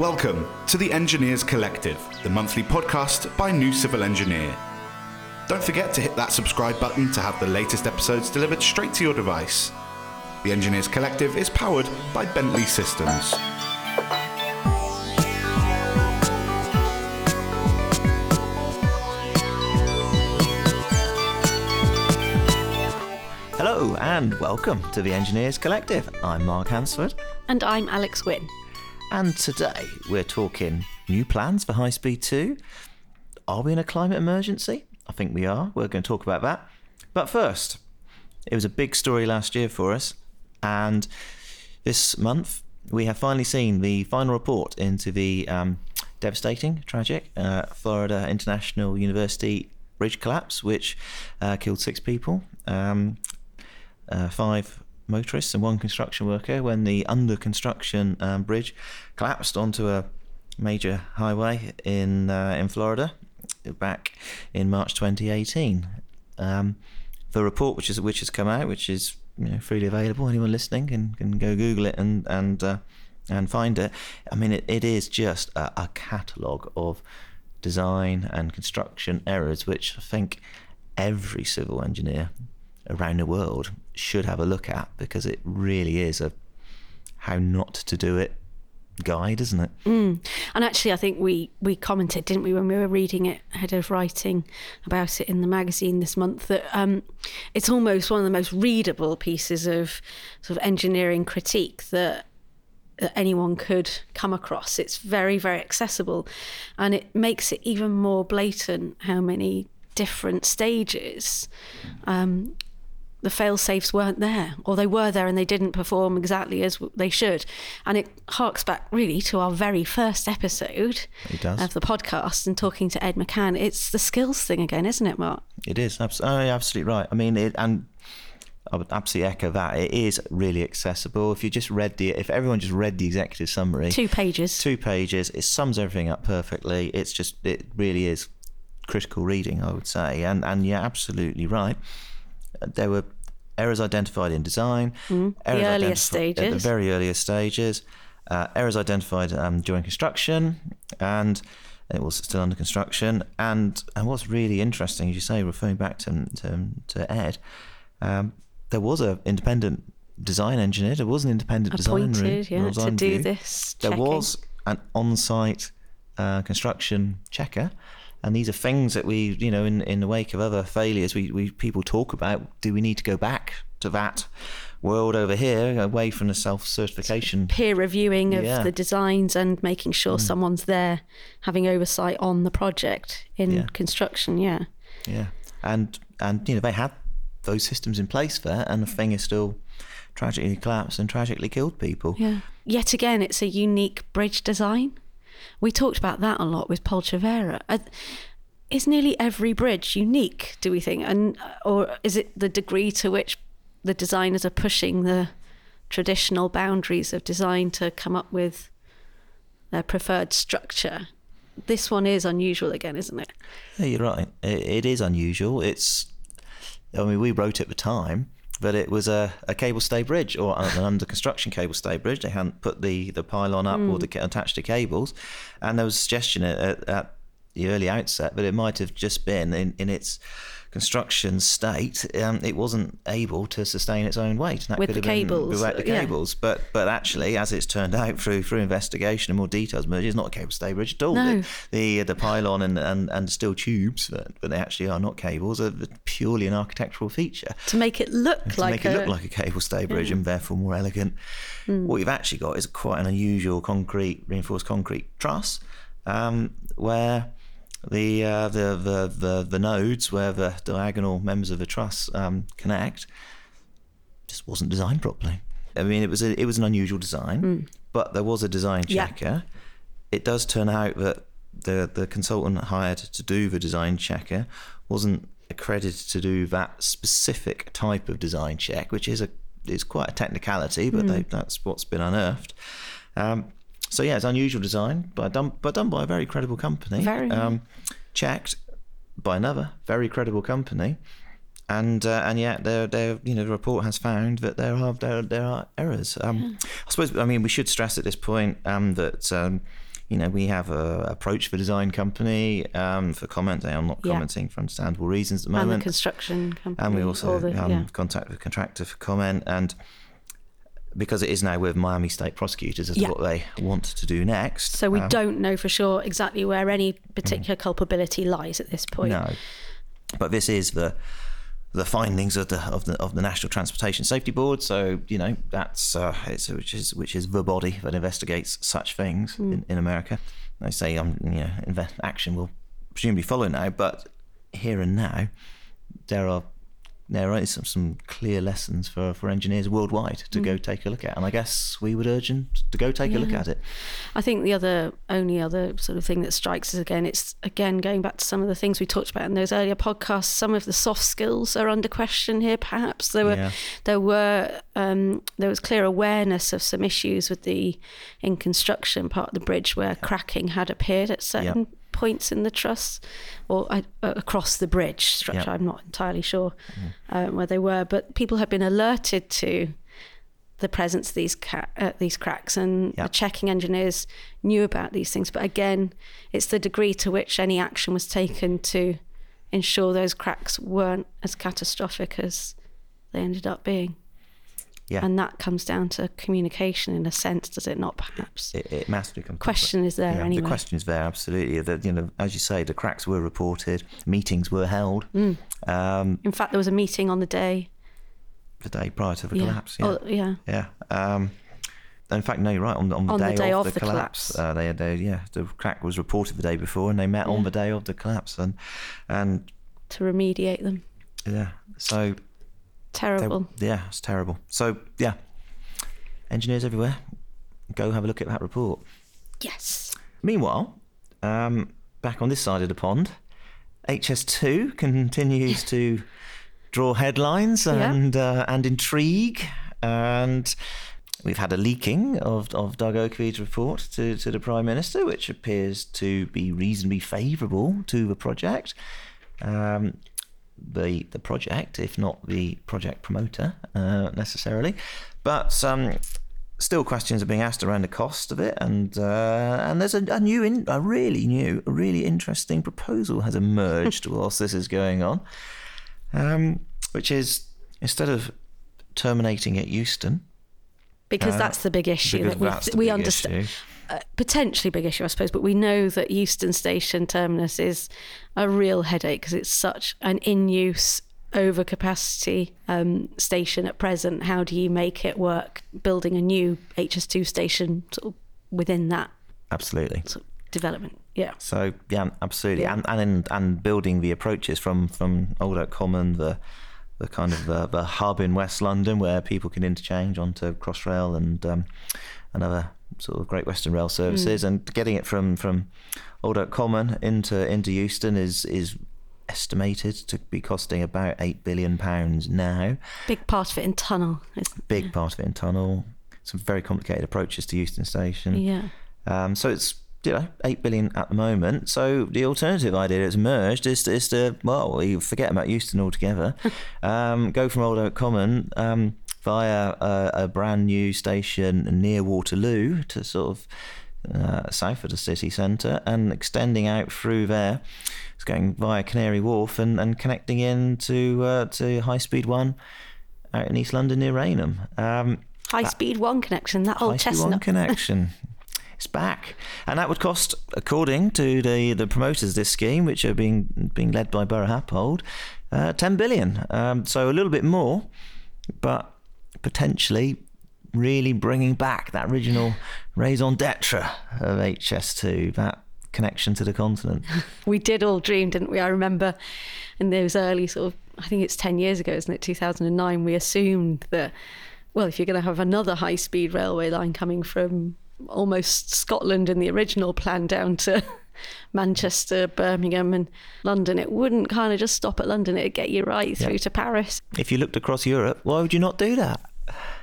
Welcome to the Engineers Collective, the monthly podcast by New Civil Engineer. Don't forget to hit that subscribe button to have the latest episodes delivered straight to your device. The Engineers Collective is powered by Bentley Systems. Hello and welcome to the Engineers Collective. I'm Mark Hansford, And I'm Alex Wynn. And today we're talking new plans for High Speed 2. Are we in a climate emergency? I think we are. We're going to talk about that. But first, it was a big story last year for us, and this month we have finally seen the final report into the um, devastating, tragic uh, Florida International University bridge collapse, which uh, killed six people. Um, uh, five motorists and one construction worker when the under construction um, bridge collapsed onto a major highway in uh, in Florida back in March 2018. Um, the report which is which has come out, which is you know, freely available, anyone listening can, can go Google it and and uh, and find it. I mean, it, it is just a, a catalogue of design and construction errors, which I think every civil engineer around the world should have a look at because it really is a how not to do it guide, isn't it? And actually, I think we, we commented, didn't we, when we were reading it ahead of writing about it in the magazine this month, that um, it's almost one of the most readable pieces of sort of engineering critique that that anyone could come across. It's very, very accessible, and it makes it even more blatant how many different stages um, the fail safes weren't there, or they were there and they didn't perform exactly as they should. And it harks back really to our very first episode of the podcast and talking to Ed McCann. It's the skills thing again, isn't it, Mark? It is abs- oh, yeah, absolutely right. I mean, it, and I would absolutely echo that. It is really accessible. If you just read the, if everyone just read the executive summary, Two pages. two pages, it sums everything up perfectly. It's just, it really is critical reading, I would say. And and you're absolutely right. There were errors identified in design, errors Mm-hmm. earliest identifi- at the very earliest stages, uh, errors identified um, during construction, and it was still under construction. And and what's really interesting, as you say, referring back to to, to Ed, um, there was an independent design engineer. There was an independent design room, Appointed, yeah, to do this. There checking. was an on-site uh, construction checker, and these are things that we, you know, in, in the wake of other failures, we, we people talk about. Do we need to go back to that world over here, away from the self-certification? peer reviewing of Yeah. Mm. the designs and making sure someone's there having oversight on the project in Yeah. construction. Yeah. Yeah, and and you know they had those systems in place there, and the thing is still tragically collapsed and tragically killed people. Yeah. Yet again, it's a unique bridge design. We talked about that a lot with Polcevera. Uh, Is nearly every bridge unique, do we think? And or is it the degree to which the designers are pushing the traditional boundaries of design to come up with their preferred structure? This one is unusual again, isn't it? Yeah, you're right. It, it is unusual. It's, I mean, we wrote at the time, but it was a, a cable stay bridge or uh, an under construction cable stay bridge. They hadn't put the, the pylon up or the mm. attached to cables, and there was a suggestion at, at, at the early outset that it might have just been in, in its construction state, um, it wasn't able to sustain its own weight. And that With could the have been cables, without the yeah. cables. But but actually, as it's turned out through through investigation and more details, merge, it's not a cable stay bridge at all. No. The the pylon and and, and steel tubes, but, but they actually are not cables, are purely an architectural feature To make it look to like make a it look like a cable stay bridge and therefore more elegant. What you've actually got is quite an unusual concrete reinforced concrete truss, um, where the, uh, the the the the nodes where the diagonal members of the truss um, connect just wasn't designed properly. I mean, it was a, it was an unusual design, but there was a design Yeah. checker. It does turn out that the the consultant hired to do the design checker wasn't accredited to do that specific type of design check, which is a is quite a technicality, but they, that's what's been unearthed. Um, so yeah, it's unusual design, but done but done by a very credible company. Very. um, checked by another very credible company, and uh, and yet there there you know the report has found that there are there, there are errors. Um, I suppose I mean we should stress at this point um, that um, you know, we have a approach for design company um, for comment. I'm not Yeah. commenting for understandable reasons at the and the moment. construction company. and we also the, um, yeah. contact the contractor for comment and because it is now with Miami State prosecutors as Yeah. to what they want to do next. So we um, don't know for sure exactly where any particular culpability lies at this point. No, but this is the the findings of the of the of the National Transportation Safety Board. So you know that's uh, it's which is which is the body that investigates such things in, in America. They say um you know inve- action will presumably follow now, but here and now there are there are some, some clear lessons for, for engineers worldwide to go take a look at, and I guess we would urge them to go take a look at it. I think the other only other sort of thing that strikes us again, it's again going back to some of the things we talked about in those earlier podcasts. Some of the soft skills are under question here. Perhaps there were Yeah. there were um, there was clear awareness of some issues with the in construction part of the bridge where cracking had appeared at certain points in the truss or uh, across the bridge structure. Yeah. I'm not entirely sure um, where they were, but people had been alerted to the presence of these ca- uh, these cracks, and Yeah. the checking engineers knew about these things. But again, it's the degree to which any action was taken to ensure those cracks weren't as catastrophic as they ended up being. Yeah. And that comes down to communication in a sense, does it not? Perhaps. It, it massively comes. Question is there Yeah, anyway. The question is there, absolutely. That you know, as you say, the cracks were reported, meetings were held Mm. um, In fact, there was a meeting on the day. the day prior to the yeah. collapse. Yeah, Oh, yeah. yeah. Um, in fact, no, you're right. On, the- on the On the day, day of, of the, the collapse, collapse. Uh, they, they, yeah, the crack was reported the day before, and they met on the day of the collapse, and and To remediate them. yeah, so they- Terrible. yeah, it's terrible. So yeah, engineers everywhere, go have a look at that report. Yes. Meanwhile, um, back on this side of the pond, HS2 continues to draw headlines Yeah. and uh, and intrigue, and we've had a leaking of, of Doug Oakervee's report to, to the Prime Minister, which appears to be reasonably favourable to the project. Um, the the project, if not the project promoter uh, necessarily, but um, still questions are being asked around the cost of it, and uh, and there's a, a new, in, a really new, a really interesting proposal has emerged whilst this is going on, um, which is instead of terminating at Euston, Because Uh, that's the big issue that we, we understand. uh, potentially big issue, I suppose, but we know that Euston Station terminus is a real headache because it's such an in-use overcapacity um, station at present. How do you make it work? Building a new HS2 station sort of within that Absolutely. sort of development. Yeah. So yeah, absolutely, Yeah. and and in, and building the approaches from from Old Oak Common, the the kind of the, the hub in West London where people can interchange onto Crossrail and um, and other sort of Great Western Rail services, and getting it from from Old Oak Common into into Euston is is estimated to be costing about eight billion pounds now. Big part of it in tunnel. Big part of it in tunnel. Some very complicated approaches to Euston Station. Yeah. Um, so it's you know eight billion at the moment. So the alternative idea that's emerged is to, is to well, you forget about Euston altogether. um, go from Old Oak Common um, via a, a brand new station near Waterloo to sort of uh, south of the city centre and extending out through there. It's going via Canary Wharf and, and connecting in to uh, to High Speed One out in East London near Rainham. Um, High speed one connection. That old High Speed chestnut. One connection. It's back, and that would cost, according to the, the promoters of this scheme, which are being being led by Buro uh, ten billion. Um, so a little bit more, but potentially really bringing back that original raison d'être of HS2, that connection to the continent. we did all dream, didn't we? I remember in those early sort of, I think it's 10 years ago, isn't it? 2009, we assumed that, well, if you're going to have another high speed railway line coming from almost Scotland in the original plan down to Manchester, Birmingham, and London, it wouldn't kind of just stop at London, it'd get you right through to Paris. if you looked across Europe, why would you not do that?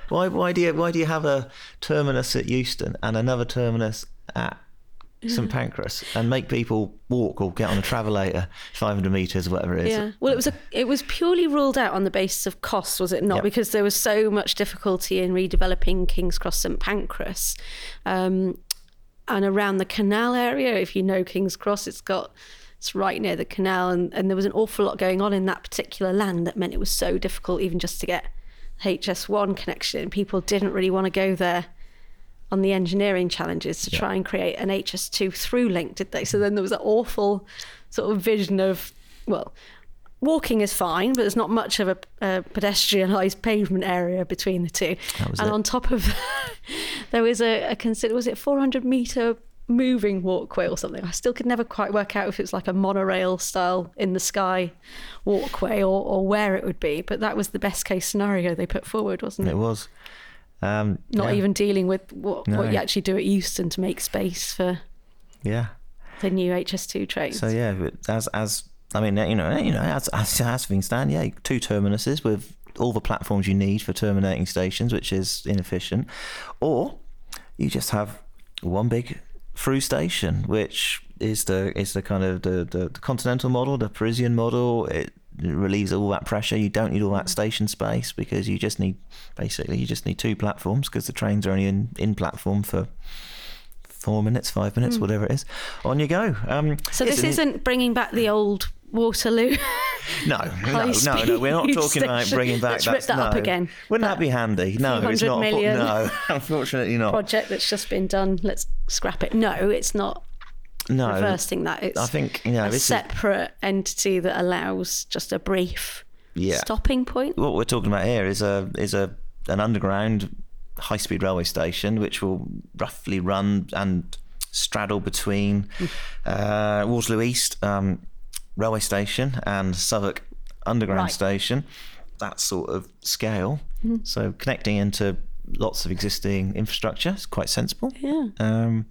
Why, why do you why do you have a terminus at Euston and another terminus at St Pancras and make people walk or get on a travelator 500 meters, whatever it is? Yeah. Well, it was a, it was purely ruled out on the basis of cost, was it not? Yep. Because there was so much difficulty in redeveloping King's Cross St Pancras. Um, and around the canal area. If you know King's Cross, it's got it's right near the canal, and, and there was an awful lot going on in that particular land that meant it was so difficult even just to get HS1 connection. People didn't really want to go there on the engineering challenges to try and create an HS2 through link, did they? So then there was that awful sort of vision of, well, walking is fine, but there's not much of a, a pedestrianised pavement area between the two. was And it. on top of that, there was a, a consider was it 400 metre moving walkway or something. I still could never quite work out if it's like a monorail style in the sky walkway or, or where it would be. But that was the best case scenario they put forward, wasn't it? It was. Um, Not yeah, even dealing with what, No. what you actually do at Euston to make space for Yeah. the new HS2 trains. So yeah, but as as I mean, you know, you know, as as, as things stand, yeah, two terminuses with all the platforms you need for terminating stations, which is inefficient, or you just have one big through station, which is the is the kind of the, the, the continental model, the Parisian model. It relieves all that pressure. You don't need all that station space because you just need basically you just need two platforms because the trains are only in in platform for four minutes, five minutes, whatever it is. On you go. Um, So this isn't bringing back the old Waterloo. No, no, no, no. We're not talking about bringing back that. that no. up again. Wouldn't that, be handy? No, it's not. million. No, unfortunately not. project that's just been done. Let's scrap it. No, it's not no, reversing that. It's I think you know a this is separate entity that allows just a brief Yeah. stopping point. what we're talking about here is a is a an underground high speed railway station which will roughly run and straddle between uh, Waterloo East um, railway station and Southwark Underground Right. Station. That sort of scale. So connecting into lots of existing infrastructure is quite sensible. Yeah. Um,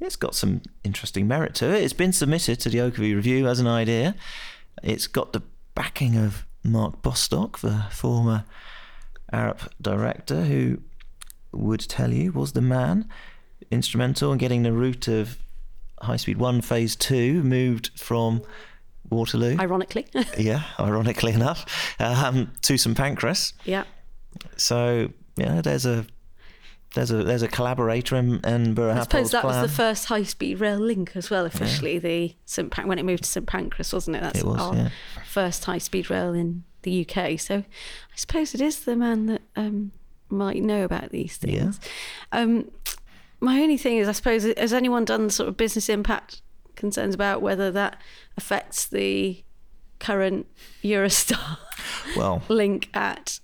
it's got some interesting merit to it. It's been submitted to the Oakervee Review as an idea. It's got the backing of Mark Bostock, the former Arup director, who would tell you was the man instrumental in getting the route of High Speed 1 Phase 2 moved from Waterloo. Ironically. yeah, ironically enough, um, to St Pancras. yeah. So yeah, there's a there's a there's a collaborator in, in Buro I suppose that plan. was the first high speed rail link as well, officially, the St. Pan- when it moved to St Pancras, wasn't it? That's It was, our yeah. first high speed rail in the UK. So I suppose it is the man that um, might know about these Yeah. things. Um, my only thing is, I suppose, has anyone done sort of business impact concerns about whether that affects the current Eurostar Well, link at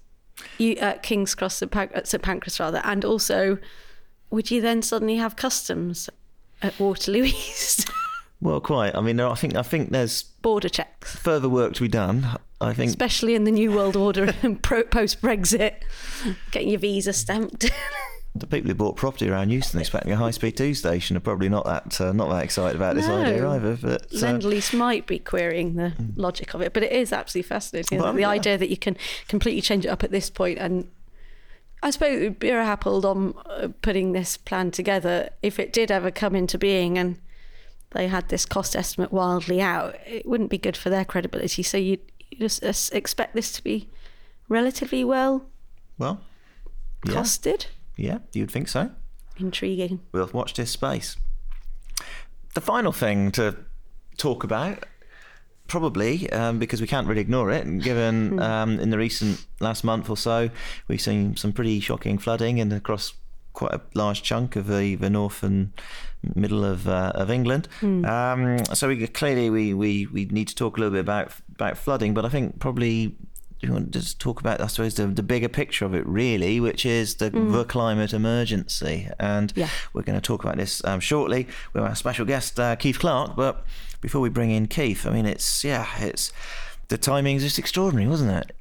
you at King's Cross St. Pan- uh, at St Pancras rather, and also would you then suddenly have customs at Waterloo East well, quite. I mean, I think I think there's border checks, further work to be done. I think especially in the New World Order and pro- post Brexit, getting your visa stamped. the people who bought property around Euston expecting a high speed two station are probably not that uh, not that excited about this No. idea either. But uh, Lend Lease might be querying the logic of it, but it is absolutely fascinating. Well, the yeah. idea that you can completely change it up at this point, and I suppose Buro Happold on uh, putting this plan together, if it did ever come into being and they had this cost estimate wildly out, it wouldn't be good for their credibility. So you'd, you just uh, expect this to be relatively well well, yeah, costed. Yeah, you'd think so. Intriguing. We'll watch this space. The final thing to talk about, probably um, because we can't really ignore it, and given um, in the recent last month or so, we've seen some pretty shocking flooding and across quite a large chunk of the, the north and middle of uh, of England. Um, so we clearly we, we we need to talk a little bit about about flooding, but I think probably you want to just talk about, I suppose, the, the bigger picture of it, really, which is the, the climate emergency. And Yeah. we're going to talk about this um, shortly with our special guest, uh, Keith Clarke. But before we bring in Keith, I mean, it's, yeah, it's, the timing is just extraordinary, wasn't it?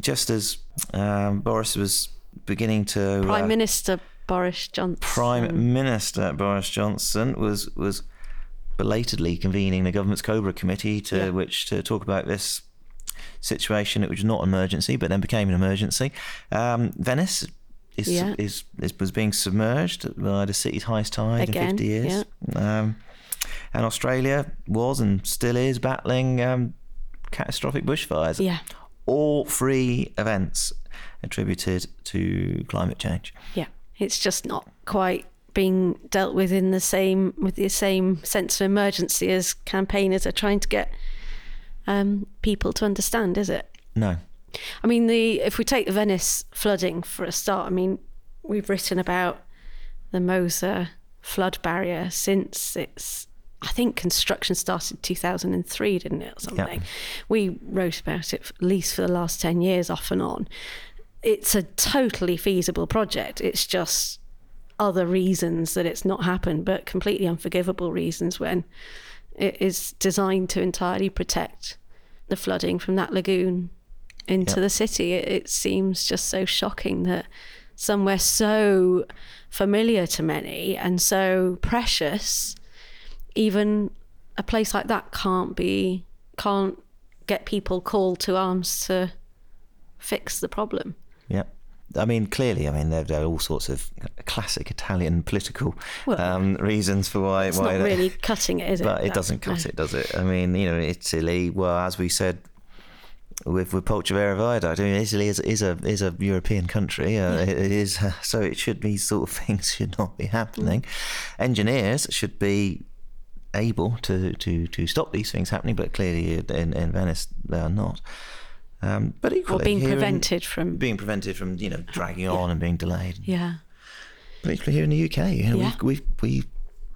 Just as um, Boris was beginning to. Prime uh, Minister Boris Johnson. Prime Minister Boris Johnson was was belatedly convening the government's Cobra committee to Yeah. which to talk about this situation, which was not an emergency, but then became an emergency. Um, Venice is, Yeah. is is was being submerged by the city's highest tide Again, in 50 years. Um, and Australia was and still is battling um, catastrophic bushfires. Yeah. All three events attributed to climate change. Yeah, it's just not quite being dealt with in the same with the same sense of emergency as campaigners are trying to get um, people to understand, is it? No. I mean, the if we take the Venice flooding for a start, I mean, we've written about the MOSE flood barrier since its I think construction started 2003, didn't it, or something? Yeah. We wrote about it at least for the last 10 years, off and on. It's a totally feasible project. It's just other reasons that it's not happened, but completely unforgivable reasons when it is designed to entirely protect the flooding from that lagoon into Yep. the city. It, it seems just so shocking that somewhere so familiar to many and so precious, even a place like that can't be can't get people called to arms to fix the problem. Yeah. I mean, clearly, I mean, there, there are all sorts of classic Italian political Well, um, reasons for why. It's why not really cutting it, is it? but it doesn't cut no. it, does it? I mean, you know, Italy. Well, as we said with with Polcevera Viaduct, I mean, Italy is is a is a European country. Uh, it, it is uh, so it should be sort of things should not be happening. Engineers should be able to, to, to stop these things happening, but clearly in, in Venice they are not. Um, but Or equally, being here in- prevented from. being prevented from you know dragging on and being delayed. yeah. But equally here in the UK, you know, Yeah. we've, we've we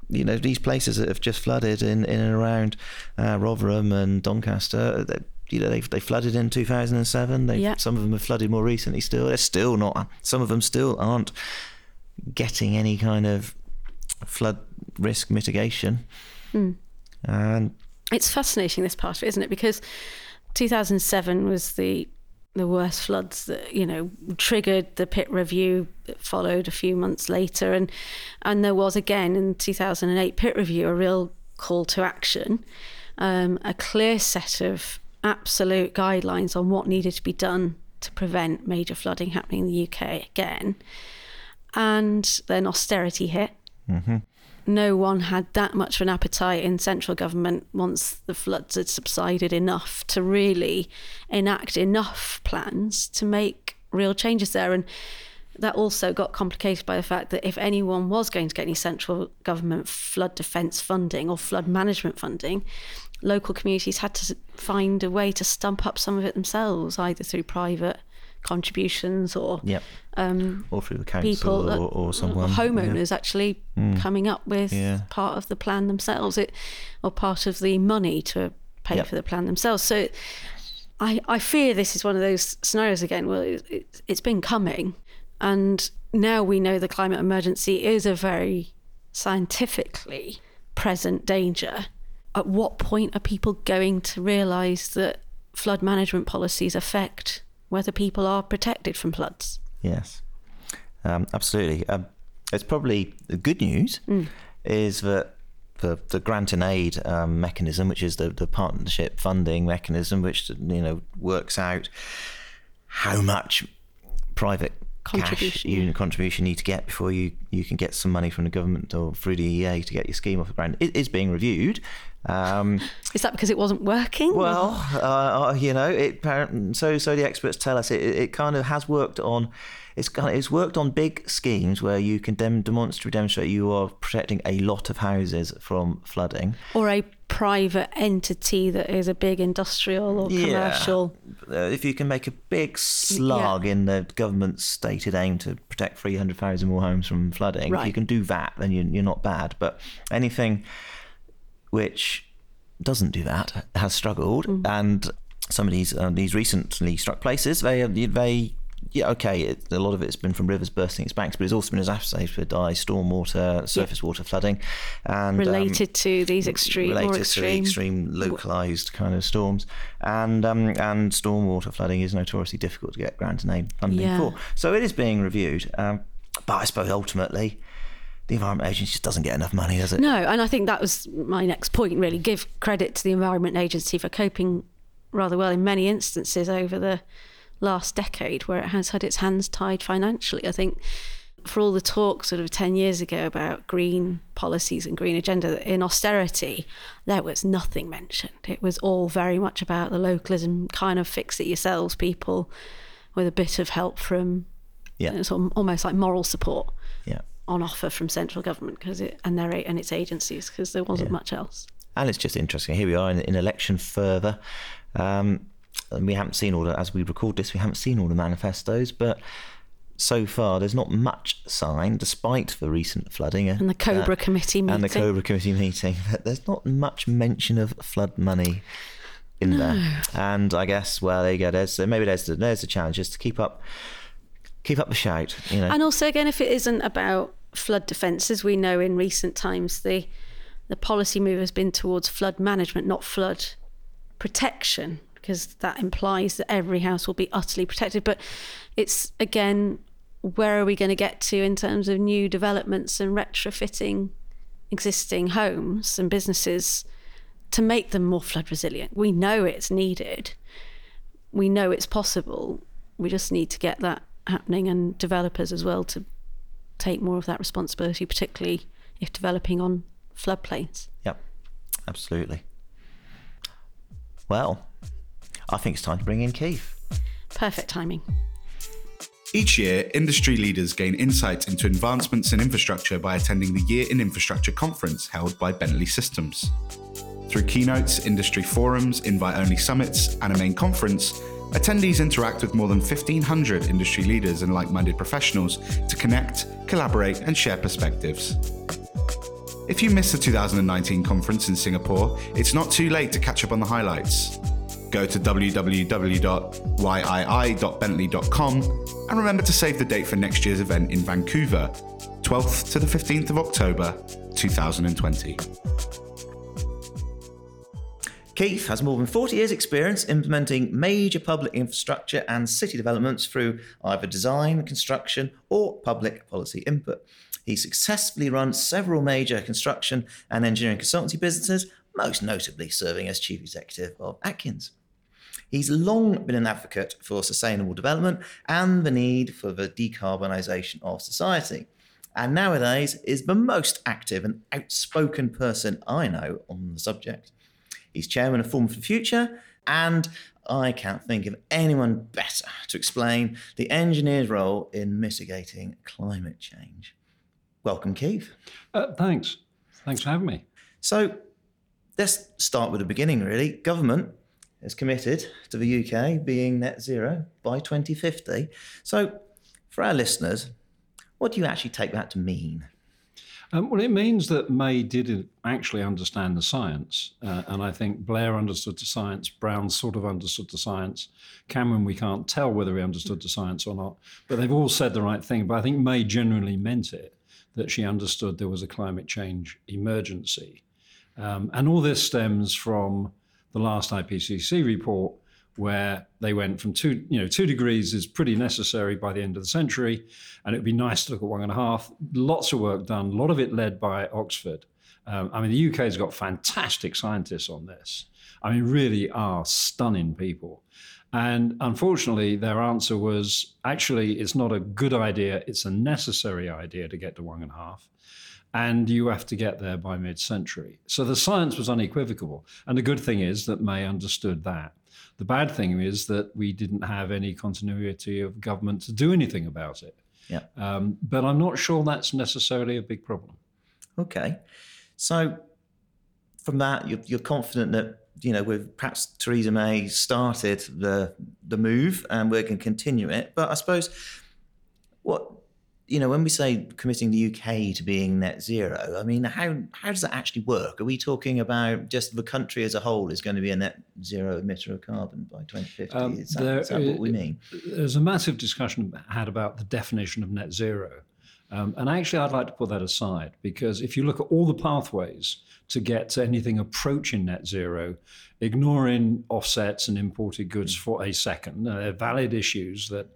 you know these places that have just flooded in, in and around uh, Rotherham and Doncaster. They, you know, they they flooded in 2007. They Yeah. some of them have flooded more recently. Still, they're still not. Some of them still aren't getting any kind of flood risk mitigation. Hmm. And It's fascinating this part of it, isn't it? Because 2007 was the the worst floods that you know triggered the Pitt review that followed a few months later, and and there was again in 2008 Pitt review a real call to action, um, a clear set of absolute guidelines on what needed to be done to prevent major flooding happening in the UK again, and then austerity hit no one had that much of an appetite in central government once the floods had subsided enough to really enact enough plans to make real changes there. And that also got complicated by the fact that if anyone was going to get any central government flood defence funding or flood management funding, local communities had to find a way to stump up some of it themselves, either through private contributions or yep, um, or through the council people, or, or someone. yeah. homeowners actually coming up with Yeah. part of the plan themselves, it or part of the money to pay Yep. for the plan themselves. So, I I fear this is one of those scenarios again. Well, it, it, it's been coming, and now we know the climate emergency is a very scientifically present danger. At what point are people going to realise that flood management policies affect whether people are protected from floods? Yes, um, absolutely. Um, it's probably the good news is that the the grant and aid um, mechanism, which is the, the partnership funding mechanism, which you know works out how much private cash Contribution, you contribution you need to get before you, you can get some money from the government or through the EA to get your scheme off the ground. It is being reviewed. Um, Is that because it wasn't working? well, uh, you know, it so so the experts tell us it, it kind of has worked on. It's kind of, it's worked on big schemes where you can dem- demonstrably demonstrate you are protecting a lot of houses from flooding. or a private entity that is a big industrial or commercial. Uh, if you can make a big slug in the government's stated aim to protect 300,000 more homes from flooding, if you can do that, then you're not bad. But anything which doesn't do that has struggled, Mm. and some of these uh, these recently struck places, they they yeah okay, it, a lot of it's been from rivers bursting its banks, but it's also been exacerbated by stormwater, surface water flooding, and um, related to these extreme, related more to extreme. extreme localized kind of storms and um, and stormwater flooding is notoriously difficult to get grant and aid funding Yeah. for so it is being reviewed um, but I suppose ultimately the Environment Agency just doesn't get enough money does it No, and I think that was my next point. Really, give credit to the Environment Agency for coping rather well in many instances over the last decade, where it has had its hands tied financially. I think for all the talk sort of 10 years ago about green policies and green agenda in austerity there was nothing mentioned it was all very much about the localism kind of fix it yourselves people with a bit of help from Yeah. uh, sort of almost like moral support yeah on offer from central government because it and their and its agencies because there wasn't Yeah. much else. And it's just interesting. Here we are in, in election further. Um, and we haven't seen all the, as we record this, we haven't seen all the manifestos, but so far there's not much sign, despite the recent flooding. uh, And the Cobra uh, Committee meeting. and the Cobra Committee meeting, there's not much mention of flood money in there. And I guess, well, there you go. There's maybe there's the, there's the challenge is to keep up, keep up the shout. You know, And also, again, if it isn't about flood defence, as we know in recent times, the the policy move has been towards flood management, not flood protection, because that implies that every house will be utterly protected. But it's again, where are we going to get to in terms of new developments and retrofitting existing homes and businesses to make them more flood resilient? We know it's needed. We know it's possible. We just need to get that happening and developers as well to take more of that responsibility, particularly if developing on floodplains. Yep, absolutely. Well, I think it's time to bring in Keith. Perfect timing. Each year, industry leaders gain insights into advancements in infrastructure by attending the Year in Infrastructure conference held by Bentley Systems. Through keynotes, industry forums, invite only summits, and a main conference, attendees interact with more than 1,500 industry leaders and like minded professionals to connect, collaborate, and share perspectives. If you missed the 2019 conference in Singapore, it's not too late to catch up on the highlights. Go to www.yii.bentley.com and remember to save the date for next year's event in Vancouver, 12th to the 15th of October 2020. Keith has more than 40 years' experience implementing major public infrastructure and city developments through either design, construction, or public policy input. He successfully run several major construction and engineering consultancy businesses, most notably serving as chief executive of Atkins. He's long been an advocate for sustainable development and the need for the decarbonisation of society, and nowadays is the most active and outspoken person I know on the subject. He's chairman of Forum for the Future, and I can't think of anyone better to explain the engineer's role in mitigating climate change. Welcome, Keith. Uh, thanks. Thanks for having me. So let's start with the beginning, really. Government is committed to the UK being net zero by 2050. So, for our listeners, what do you actually take that to mean? Um, well, it means that May did actually understand the science. Uh, and I think Blair understood the science, Brown sort of understood the science. Cameron, we can't tell whether he understood the science or not. But they've all said the right thing. But I think May genuinely meant it, that she understood there was a climate change emergency. Um, and all this stems from the last IPCC report, where they went from two, you know, two degrees is pretty necessary by the end of the century, and it would be nice to look at one and a half. Lots of work done, a lot of it led by Oxford. Um, I mean, the UK has got fantastic scientists on this. I mean, really are stunning people. And unfortunately, their answer was actually, it's not a good idea, it's a necessary idea to get to one and a half and you have to get there by mid century. So the science was unequivocal. And the good thing is that May understood that. The bad thing is that we didn't have any continuity of government to do anything about it. Yeah. Um, but I'm not sure that's necessarily a big problem. Okay. So, from that, you're, you're confident that you know, with perhaps Theresa May started the the move, and we're going to continue it. But I suppose what you know, when we say committing the UK to being net zero, I mean, how how does that actually work? Are we talking about just the country as a whole is going to be a net zero emitter of carbon by 2050? Um, is, that, there is that what we mean? There's a massive discussion had about the definition of net zero. Um, and actually, I'd like to put that aside because if you look at all the pathways to get to anything approaching net zero, ignoring offsets and imported goods for a second, uh, they're valid issues that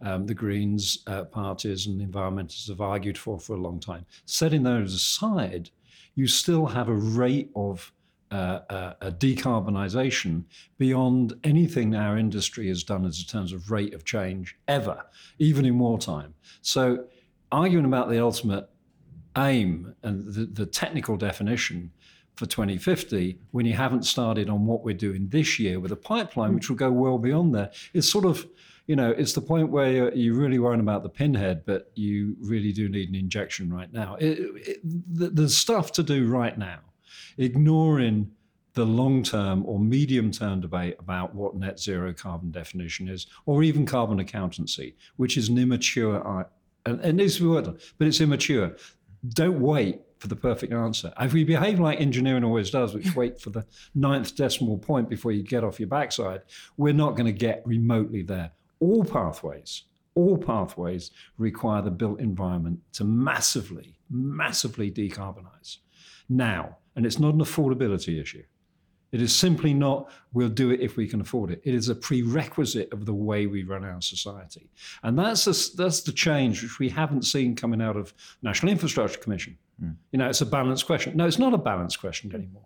um, the Greens uh, parties and environmentalists have argued for for a long time. Setting those aside, you still have a rate of uh, uh, a decarbonisation beyond anything our industry has done as in terms of rate of change ever, even in wartime. So, arguing about the ultimate aim and the, the technical definition, for 2050 when you haven't started on what we're doing this year with a pipeline mm. which will go well beyond there. It's sort of, you know, it's the point where you're, you're really worrying about the pinhead, but you really do need an injection right now. It, it, there's stuff to do right now. Ignoring the long term or medium term debate about what net zero carbon definition is, or even carbon accountancy, which is an immature, uh, and, and this word, but it's immature. Don't wait for the perfect answer. If we behave like engineering always does, which wait for the ninth decimal point before you get off your backside, we're not going to get remotely there. All pathways, all pathways require the built environment to massively, massively decarbonize now. And it's not an affordability issue. It is simply not, we'll do it if we can afford it. It is a prerequisite of the way we run our society. And that's, a, that's the change which we haven't seen coming out of National Infrastructure Commission. Mm. You know, it's a balanced question. No, it's not a balanced question anymore.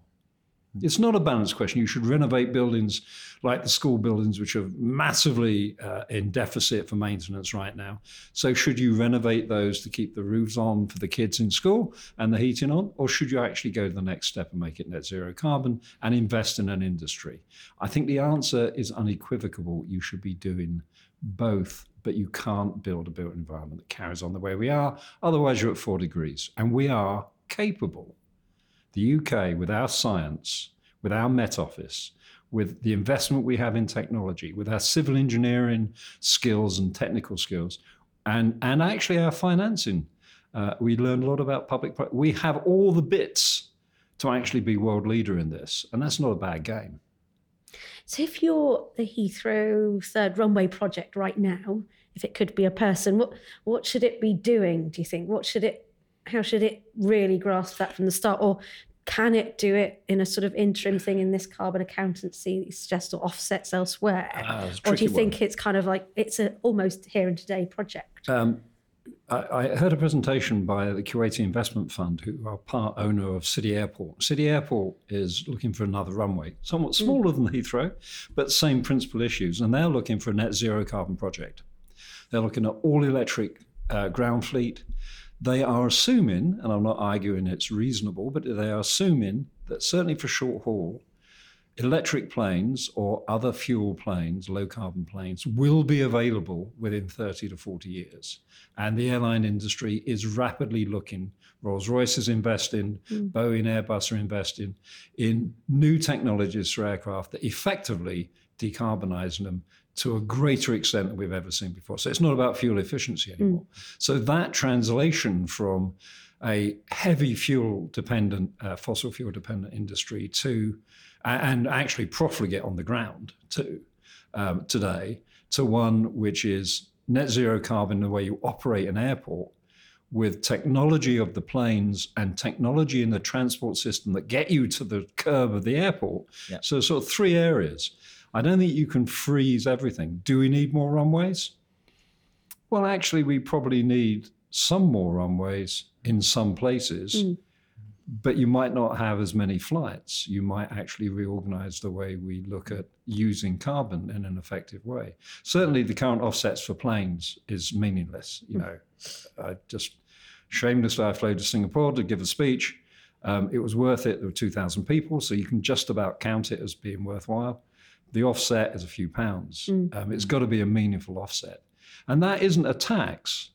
It's not a balanced question. You should renovate buildings like the school buildings, which are massively uh, in deficit for maintenance right now. So, should you renovate those to keep the roofs on for the kids in school and the heating on? Or should you actually go to the next step and make it net zero carbon and invest in an industry? I think the answer is unequivocal. You should be doing both, but you can't build a built environment that carries on the way we are. Otherwise, you're at four degrees. And we are capable the UK, with our science, with our Met Office, with the investment we have in technology, with our civil engineering skills and technical skills, and, and actually our financing. Uh, we learned a lot about public. We have all the bits to actually be world leader in this, and that's not a bad game. So, if you're the Heathrow third runway project right now, if it could be a person, what what should it be doing? Do you think? What should it how should it really grasp that from the start? Or can it do it in a sort of interim thing in this carbon accountancy that suggests or offsets elsewhere? Or do you think one. it's kind of like it's a almost here and today project? Um, I, I, heard a presentation by the Kuwaiti Investment Fund, who are part owner of City Airport. City Airport is looking for another runway, somewhat hmm. smaller mm. than Heathrow, but same principal issues. And they're looking for a net zero carbon project. They're looking at all electric uh, ground fleet they are assuming, and I'm not arguing it's reasonable, but they are assuming that certainly for short haul, electric planes or other fuel planes, low carbon planes, will be available within 30 to 40 years. And the airline industry is rapidly looking. Rolls Royce is investing, mm. Boeing, Airbus are investing in new technologies for aircraft that effectively decarbonize them to a greater extent than we've ever seen before. So it's not about fuel efficiency anymore. Mm. So that translation from a heavy fuel dependent, uh, fossil fuel dependent industry to, and actually profligate on the ground too, um, today, to one which is net zero carbon the way you operate an airport with technology of the planes and technology in the transport system that get you to the curb of the airport. Yep. So, sort of three areas. I don't think you can freeze everything. Do we need more runways? Well, actually, we probably need some more runways in some places, mm. but you might not have as many flights. You might actually reorganize the way we look at using carbon in an effective way. Certainly, the current offsets for planes is meaningless. You know, I just shamelessly, I flew to Singapore to give a speech. Um, it was worth it. There were 2,000 people, so you can just about count it as being worthwhile the offset is a few pounds. Mm. Um, it's got to be a meaningful offset. And that isn't a tax.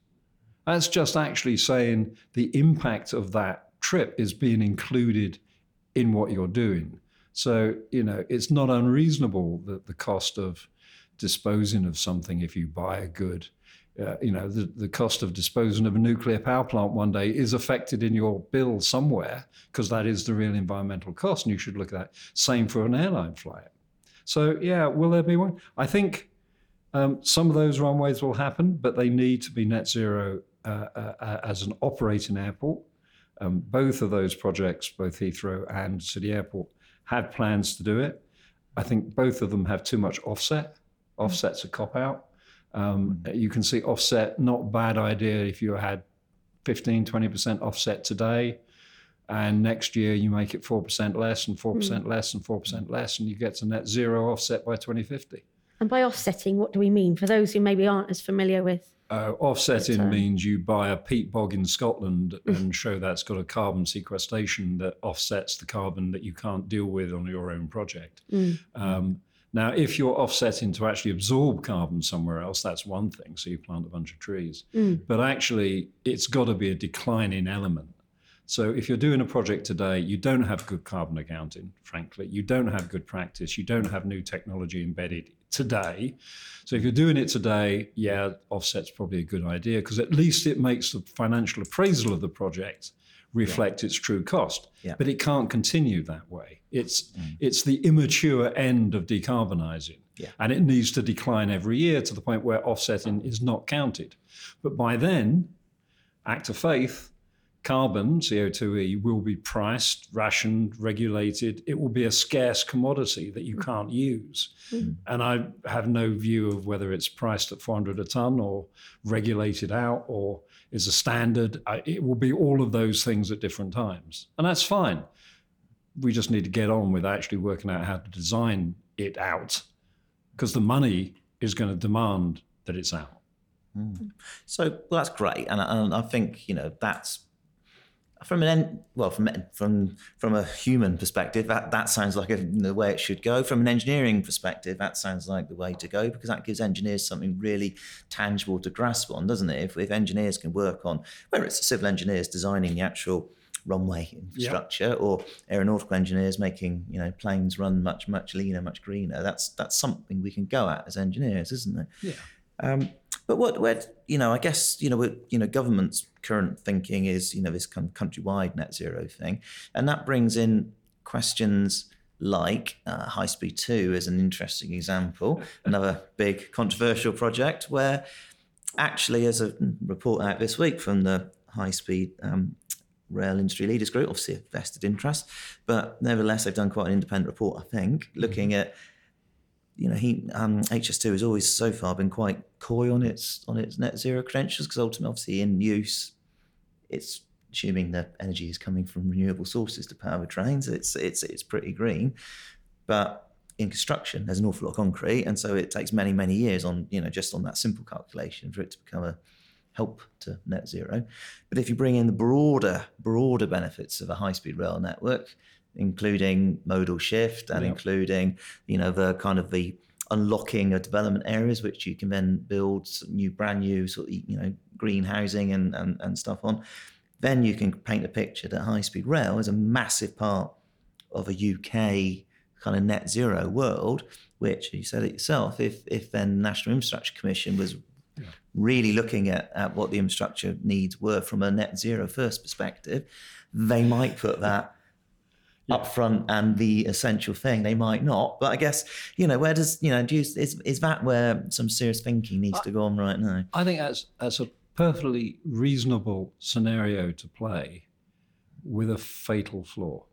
That's just actually saying the impact of that trip is being included in what you're doing. So, you know, it's not unreasonable that the cost of disposing of something if you buy a good, uh, you know, the, the cost of disposing of a nuclear power plant one day is affected in your bill somewhere because that is the real environmental cost. And you should look at that. Same for an airline flight. So, yeah, will there be one? I think um, some of those runways will happen, but they need to be net zero uh, uh, uh, as an operating airport. Um, both of those projects, both Heathrow and City Airport, had plans to do it. I think both of them have too much offset. Offset's a cop out. Um, you can see offset, not bad idea if you had 15, 20% offset today and next year you make it 4% less and 4% mm. less and 4% less and you get to net zero offset by 2050 And by offsetting, what do we mean for those who maybe aren't as familiar with? Uh, offsetting um, means you buy a peat bog in Scotland and show that's got a carbon sequestration that offsets the carbon that you can't deal with on your own project. Um, now, if you're offsetting to actually absorb carbon somewhere else, that's one thing. So you plant a bunch of trees. But actually, it's got to be a declining element. So if you're doing a project today, you don't have good carbon accounting, frankly. You don't have good practice. You don't have new technology embedded today. So if you're doing it today, yeah, offset's probably a good idea because at least it makes the financial appraisal of the project reflect its true cost. Yeah. But it can't continue that way. It's mm. it's the immature end of decarbonising. Yeah. And it needs to decline every year to the point where offsetting is not counted. But by then, act of faith, carbon, CO2e, will be priced, rationed, regulated. It will be a scarce commodity that you mm. can't use. Mm. And I have no view of whether it's priced at 400 a ton or regulated out or is a standard. I- It will be all of those things at different times. And that's fine. We just need to get on with actually working out how to design it out because the money is going to demand that it's out. Mm. So well, that's great, and, and I think you know that's from an well from from from a human perspective that that sounds like a, the way it should go. From an engineering perspective, that sounds like the way to go because that gives engineers something really tangible to grasp on, doesn't it? If, if engineers can work on whether it's civil engineers designing the actual runway infrastructure or aeronautical engineers making you know planes run much much leaner much greener that's that's something we can go at as engineers isn't it Yeah. um, but what, where, you know, I guess you know, with, you know, government's current thinking is you know this kind of countrywide net zero thing, and that brings in questions like uh, High Speed Two is an interesting example, another big controversial project where actually, as a report out this week from the High Speed um, Rail Industry Leaders Group, obviously a vested interest, but nevertheless they've done quite an independent report, I think, looking at you know, he um, HS2 has always so far been quite coy on its on its net zero credentials because ultimately, obviously, in use, it's assuming that energy is coming from renewable sources to power the trains. It's it's it's pretty green, but in construction, there's an awful lot of concrete, and so it takes many many years on you know just on that simple calculation for it to become a help to net zero. But if you bring in the broader broader benefits of a high speed rail network, including modal shift and Yeah. including you know the kind of the unlocking of development areas which you can then build new brand new sort of you know green housing and, and, and stuff on then you can paint a picture that high speed rail is a massive part of a UK kind of net zero world which you said it yourself if if then National Infrastructure Commission was really looking at, at what the infrastructure needs were from a net zero first perspective they might put that up front and the essential thing. They might not but i guess you know where does you know do you, is, is that where some serious thinking needs to go on right now? I think that's that's a perfectly reasonable scenario to play with a fatal flaw.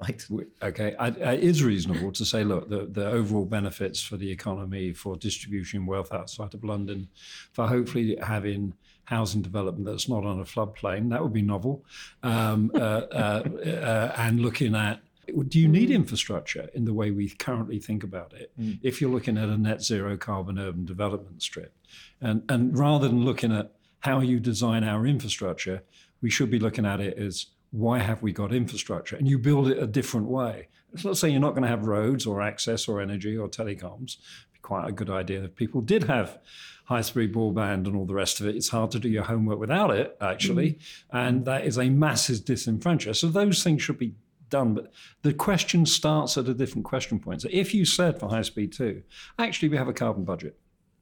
right. Okay, I, I, it is reasonable to say, look, the, the overall benefits for the economy, for distribution wealth outside of London, for hopefully having housing development that's not on a floodplain, that would be novel. Um, uh, uh, uh, and looking at do you need infrastructure in the way we currently think about it if you're looking at a net zero carbon urban development strip? And, and rather than looking at how you design our infrastructure, we should be looking at it as why have we got infrastructure? And you build it a different way. It's not saying you're not going to have roads or access or energy or telecoms. It'd be quite a good idea if people did have high speed broadband and all the rest of it. It's hard to do your homework without it, actually. Mm-hmm. And mm-hmm. that is a massive disenfranchisement. So those things should be done. But the question starts at a different question point. So if you said for high speed two, actually we have a carbon budget,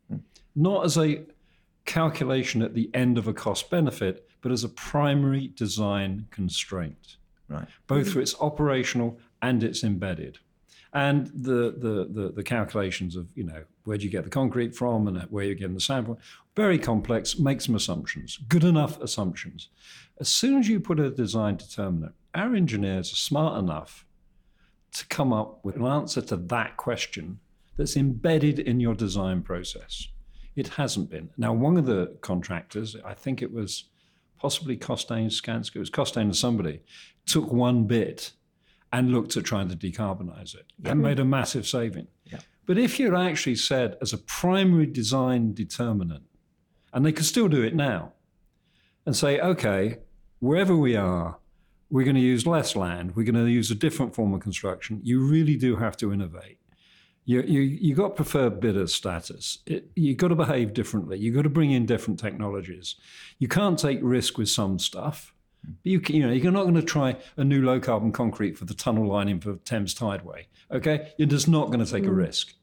hmm. not as a calculation at the end of a cost benefit, but as a primary design constraint, right both mm-hmm. for its operational and its embedded. And the, the, the, the calculations of, you know, where do you get the concrete from and where you're getting the sand from, very complex, make some assumptions, good enough assumptions. As soon as you put a design determinant, our engineers are smart enough to come up with an answer to that question that's embedded in your design process. It hasn't been. Now, one of the contractors, I think it was possibly Costain Skanska, it was Costain and somebody, took one bit and looked at trying to decarbonize it and made a massive saving. Yeah. But if you'd actually said as a primary design determinant, and they could still do it now, and say, okay, wherever we are, we're going to use less land, we're going to use a different form of construction. You really do have to innovate. You, you, you got preferred bidder status. It, you got to behave differently. You've got to bring in different technologies. You can't take risk with some stuff. But you, you know, you're not going to try a new low carbon concrete for the tunnel lining for Thames Tideway. Okay, you're just not going to take a mm. risk.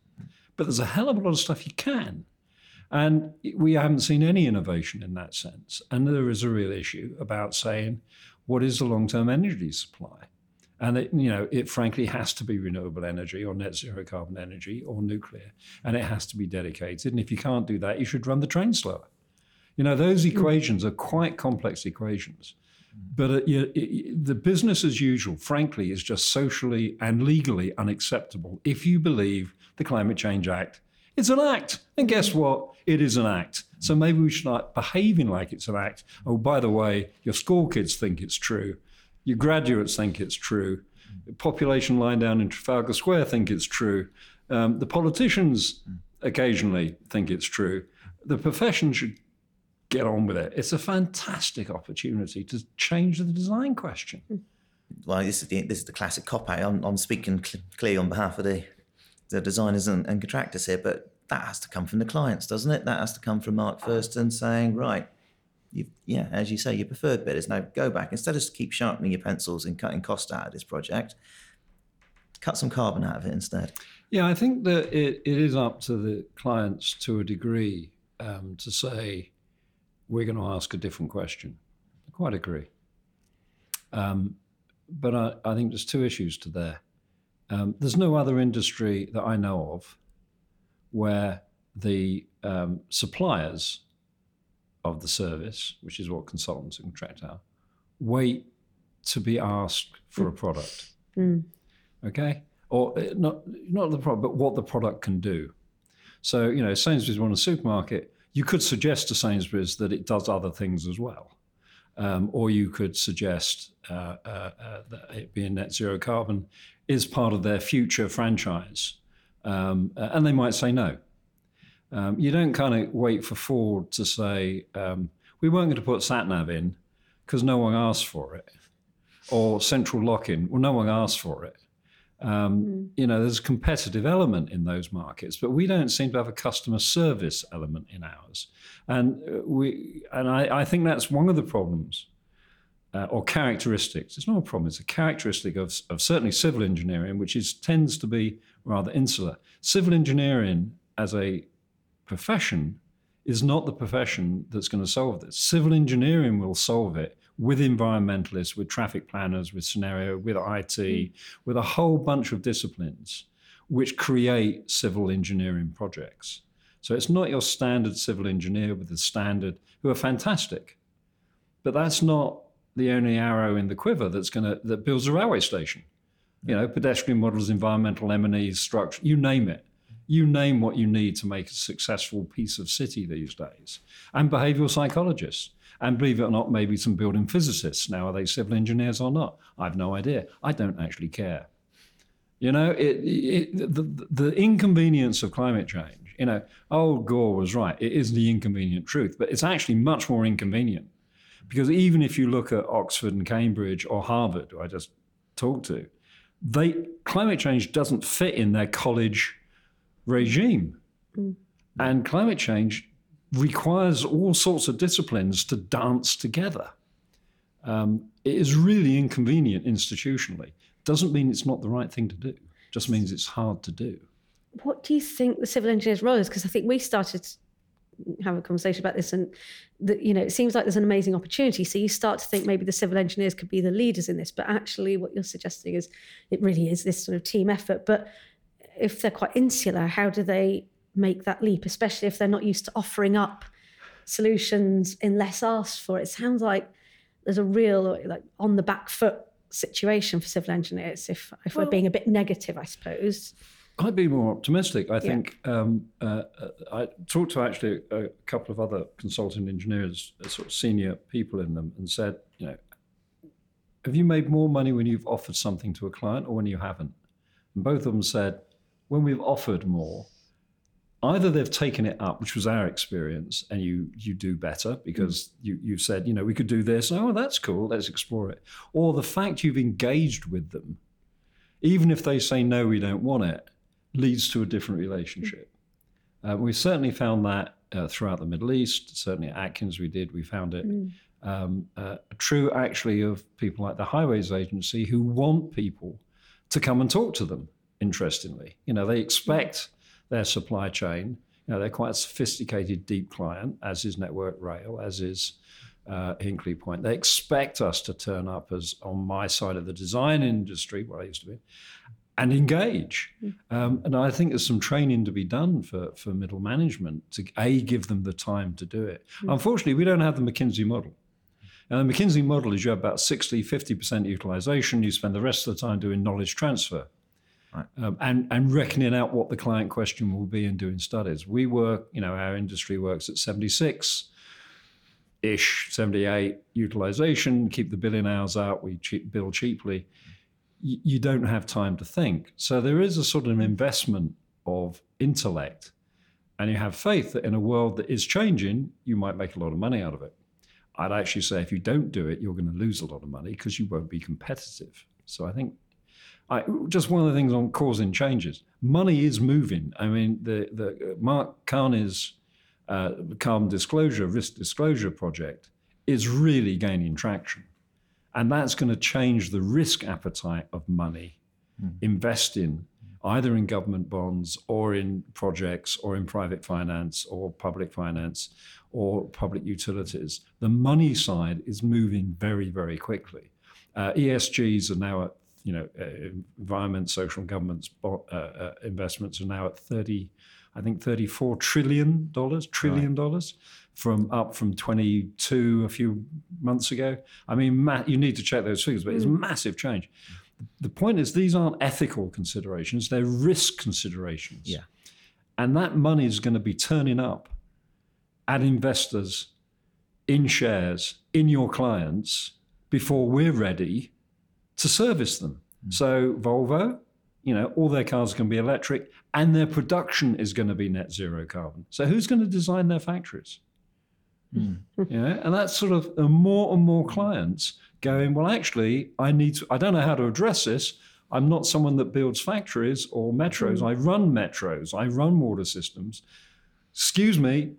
But there's a hell of a lot of stuff you can. And we haven't seen any innovation in that sense. And there is a real issue about saying, what is the long-term energy supply? And it, you know, it frankly has to be renewable energy or net zero carbon energy or nuclear, and it has to be dedicated. And if you can't do that, you should run the train slower. You know, those mm. equations are quite complex equations. But uh, you, it, the business as usual, frankly, is just socially and legally unacceptable if you believe the Climate Change Act it's an act. And guess what? It is an act. So maybe we should start behaving like it's an act. Oh, by the way, your school kids think it's true. Your graduates think it's true. The population lying down in Trafalgar Square think it's true. Um, the politicians occasionally think it's true. The profession should get on with it. It's a fantastic opportunity to change the design question. Well, this is the this is the classic cop out. I'm, I'm speaking cl- clearly on behalf of the the designers and, and, contractors here, but that has to come from the clients, doesn't it? That has to come from Mark Thurston saying, right, you yeah, as you say, your preferred bidders now go back instead of just keep sharpening your pencils and cutting cost out of this project, cut some carbon out of it instead. Yeah, I think that it, it is up to the clients to a degree um, to say we're going to ask a different question. I quite agree. Um, but I, I think there's two issues to there. Um, there's no other industry that I know of where the um, suppliers of the service, which is what consultants and contract are, wait to be asked for a product. Mm. Okay? Or uh, not, not the product, but what the product can do. So, you know, Sainsbury's run a supermarket. You could suggest to Sainsbury's that it does other things as well. Um, or you could suggest uh, uh, uh, that it being net zero carbon is part of their future franchise. Um, and they might say no. Um, you don't kind of wait for Ford to say, um, we weren't going to put SatNav in because no one asked for it, or central lock in, well, no one asked for it. Mm. You know, there's a competitive element in those markets, but we don't seem to have a customer service element in ours. And uh, we, and I, I think that's one of the problems uh, or characteristics. It's not a problem. It's a characteristic of, of certainly civil engineering, which is tends to be rather insular. Civil engineering as a profession is not the profession that's going to solve this. Civil engineering will solve it with environmentalists, with traffic planners, with scenario, with IT, mm. with a whole bunch of disciplines which create civil engineering projects. So it's not your standard civil engineer with the standard, who are fantastic. But that's not the only arrow in the quiver that's going to that builds a railway station. You know, pedestrian models, environmental M&Es, structure, you name it. You name what you need to make a successful piece of city these days. And behavioral psychologists. And believe it or not, maybe some building physicists. Now, are they civil engineers or not? I have no idea. I don't actually care. You know, it, it, the, the inconvenience of climate change, you know, oh, Gore was right. It is the inconvenient truth, but it's actually much more inconvenient because even if you look at Oxford and Cambridge or Harvard, who I just talked to, they climate change doesn't fit in their college regime. Mm. And climate change requires all sorts of disciplines to dance together. Um, it is really inconvenient institutionally. Doesn't mean it's not the right thing to do. Just means it's hard to do. What do you think the civil engineer's role is? Because I think we started have a conversation about this and that you know it seems like there's an amazing opportunity so you start to think maybe the civil engineers could be the leaders in this but actually what you're suggesting is it really is this sort of team effort but if they're quite insular how do they make that leap especially if they're not used to offering up solutions unless asked for it sounds like there's a real like on the back foot situation for civil engineers if if well, we're being a bit negative i suppose I'd be more optimistic. I think yeah. um, uh, uh, I talked to actually a couple of other consulting engineers, uh, sort of senior people in them, and said, you know, have you made more money when you've offered something to a client or when you haven't? And both of them said, when we've offered more, either they've taken it up, which was our experience, and you you do better because you you've said, you know, we could do this. Oh, that's cool. Let's explore it. Or the fact you've engaged with them, even if they say no, we don't want it, leads to a different relationship. Uh, we've certainly found that uh, throughout the Middle East. Certainly at Atkins, we did. We found it. Um, uh, true, actually, of people like the Highways Agency who want people to come and talk to them. Interestingly, you know, they expect their supply chain. You know, they're quite a sophisticated, deep client, as is Network Rail, as is uh, Hinkley Point. They expect us to turn up as on my side of the design industry, where I used to be, and engage. Um, and I think there's some training to be done for, for middle management to a give them the time to do it. Unfortunately, we don't have the McKinsey model. And the McKinsey model is you have about 60, 50% utilization. You spend the rest of the time doing knowledge transfer um, and, and reckoning out what the client question will be and doing studies. We work, you know, our industry works at 76 ish, 78 utilization, keep the billing hours out, we cheap, bill cheaply. Y- you don't have time to think. So there is a sort of an investment of intellect. And you have faith that in a world that is changing, you might make a lot of money out of it. I'd actually say if you don't do it, you're going to lose a lot of money because you won't be competitive. So I think I, just one of the things on causing changes. Money is moving. I mean, the the Mark Carney's uh, carbon disclosure, risk disclosure project is really gaining traction, and that's going to change the risk appetite of money investing either in government bonds or in projects or in private finance or public finance or public utilities. The money side is moving very, very quickly. Uh, ESGs are now at, you know, uh, environment, social, and governments uh, uh, investments are now at 30, I think 34 trillion dollars, trillion dollars, from up from 22 a few months ago. I mean, ma- you need to check those figures, but it's massive change. The point is, these aren't ethical considerations; they're risk considerations. Yeah. And that money is going to be turning up at investors in shares in your clients before we're ready to service them. So Volvo, you know, all their cars are going to be electric and their production is going to be net zero carbon. So who's going to design their factories? You know, and that's sort of uh, more and more clients going, well, actually, I need to, I don't know how to address this. I'm not someone that builds factories or metros. I run metros. I run water systems. Excuse me,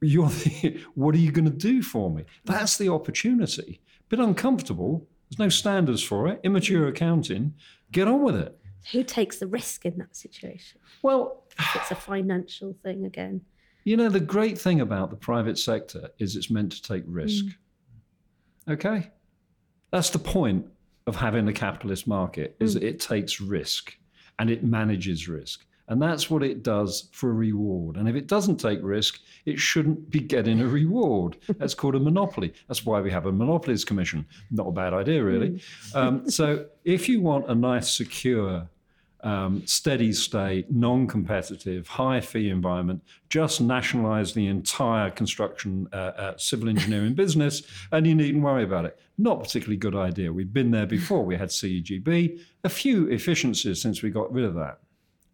you're the, what are you going to do for me? That's the opportunity. Bit uncomfortable. There's no standards for it. Immature mm. accounting. Get on with it. Who takes the risk in that situation? Well, If it's a financial thing again. You know, the great thing about the private sector is it's meant to take risk. Mm. Okay? That's the point of having a capitalist market is that it takes risk and it manages risk. And that's what it does for a reward. And if it doesn't take risk, it shouldn't be getting a reward. That's called a monopoly. That's why we have a monopolies commission. Not a bad idea, really. Um, so if you want a nice, secure, um, steady state, non competitive, high fee environment, just nationalize the entire construction, uh, uh, civil engineering business, and you needn't worry about it. Not particularly good idea. We've been there before. We had CEGB, a few efficiencies since we got rid of that,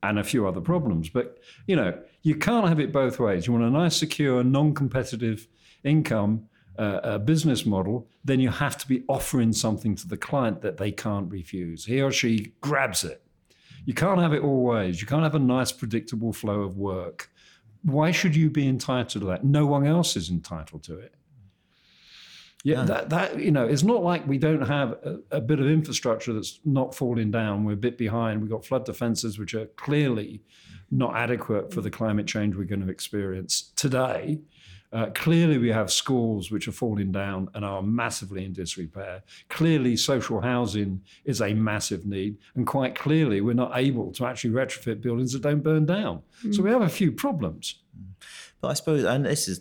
and a few other problems. But, you know, you can't have it both ways. You want a nice, secure, non competitive income. Uh, a business model, then you have to be offering something to the client that they can't refuse. He or she grabs it. You can't have it all ways. You can't have a nice, predictable flow of work. Why should you be entitled to that? No one else is entitled to it. Yeah, that, that you know, it's not like we don't have a, a bit of infrastructure that's not falling down. We're a bit behind. We've got flood defences which are clearly not adequate for the climate change we're going to experience today. Uh, clearly, we have schools which are falling down and are massively in disrepair. Clearly, social housing is a massive need. And quite clearly, we're not able to actually retrofit buildings that don't burn down. So we have a few problems. But I suppose, and this is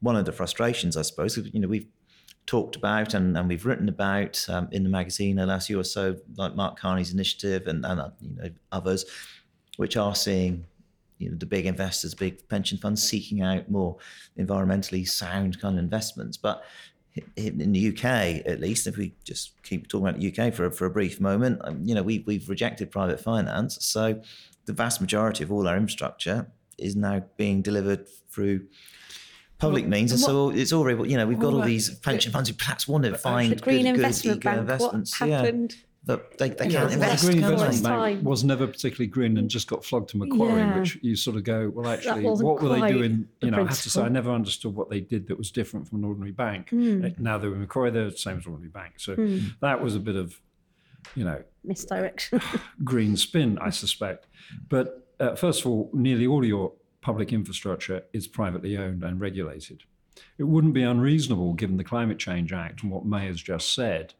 one of the frustrations, I suppose. You know, we've talked about and, and we've written about um, in the magazine the last year or so, like Mark Carney's initiative and, and uh, you know others, which are seeing you know the big investors, big pension funds seeking out more environmentally sound kind of investments. But in the UK, at least, if we just keep talking about the UK for, for a brief moment, um, you know, we, we've rejected private finance. So the vast majority of all our infrastructure is now being delivered through public means, and so it's all you know, we've got all these pension funds who perhaps want to find The Green good, good Investment eco Bank, investments. what Yeah, happened? but they, they Yeah, can't invest. The Green Investment? Bank was never particularly green and just got flogged to Macquarie, Yeah. which you sort of go, well, actually, what were they doing? the You know, I have to say, I never understood what they did that was different from an ordinary bank. Uh, Now they're in Macquarie, they're the same as ordinary bank. So that was a bit of, you know, Misdirection. green spin, I suspect. But uh, first of all, nearly all your public infrastructure is privately owned and regulated. It wouldn't be unreasonable, given the Climate Change Act and what May has just said,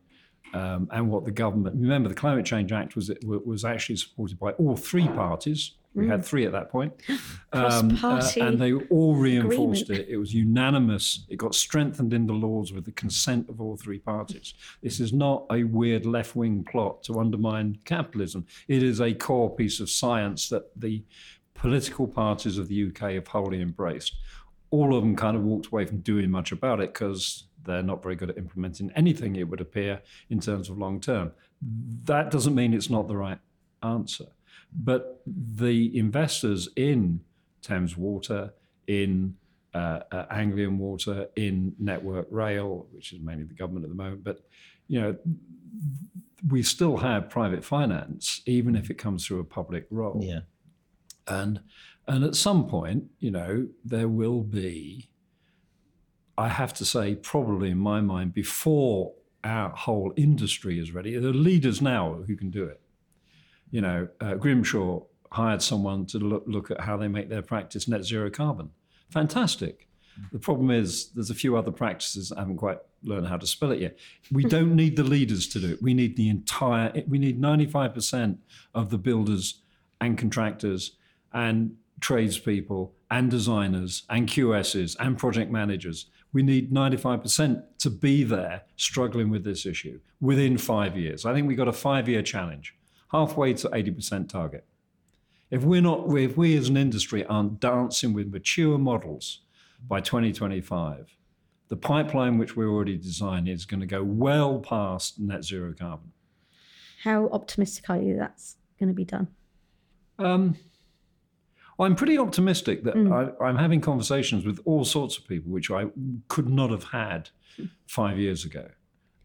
um, and what the government. Remember, the Climate Change Act was was actually supported by all three parties. We had three at that point, Um, Cross-party and they all reinforced it. It was unanimous. It got strengthened in the laws with the consent of all three parties. This is not a weird left wing plot to undermine capitalism. It is a core piece of science that the political parties of the UK have wholly embraced. All of them kind of walked away from doing much about it because they're not very good at implementing anything, it would appear, in terms of long term. That doesn't mean it's not the right answer. But the investors in Thames Water, in uh, uh, Anglian Water, in Network Rail, which is mainly the government at the moment, but you know, we still have private finance, even if it comes through a public role. Yeah. And and at some point, you know, there will be, I have to say, probably in my mind, before our whole industry is ready, there are leaders now who can do it. You know, uh, Grimshaw hired someone to look, look at how they make their practice net zero carbon. Fantastic. The problem is there's a few other practices that haven't quite learned how to spell it yet. We don't need the leaders to do it. We need the entire, we need 95% of the builders and contractors and tradespeople and designers and QSs and project managers. We need 95% to be there struggling with this issue within five years. I think we've got a five year challenge, halfway to 80% target. If we're not, if we as an industry aren't dancing with mature models by 2025, the pipeline which we're already designing is going to go well past net zero carbon. How optimistic are you that's going to be done? Um, I'm pretty optimistic that hmm. I, I'm having conversations with all sorts of people which I could not have had five years ago,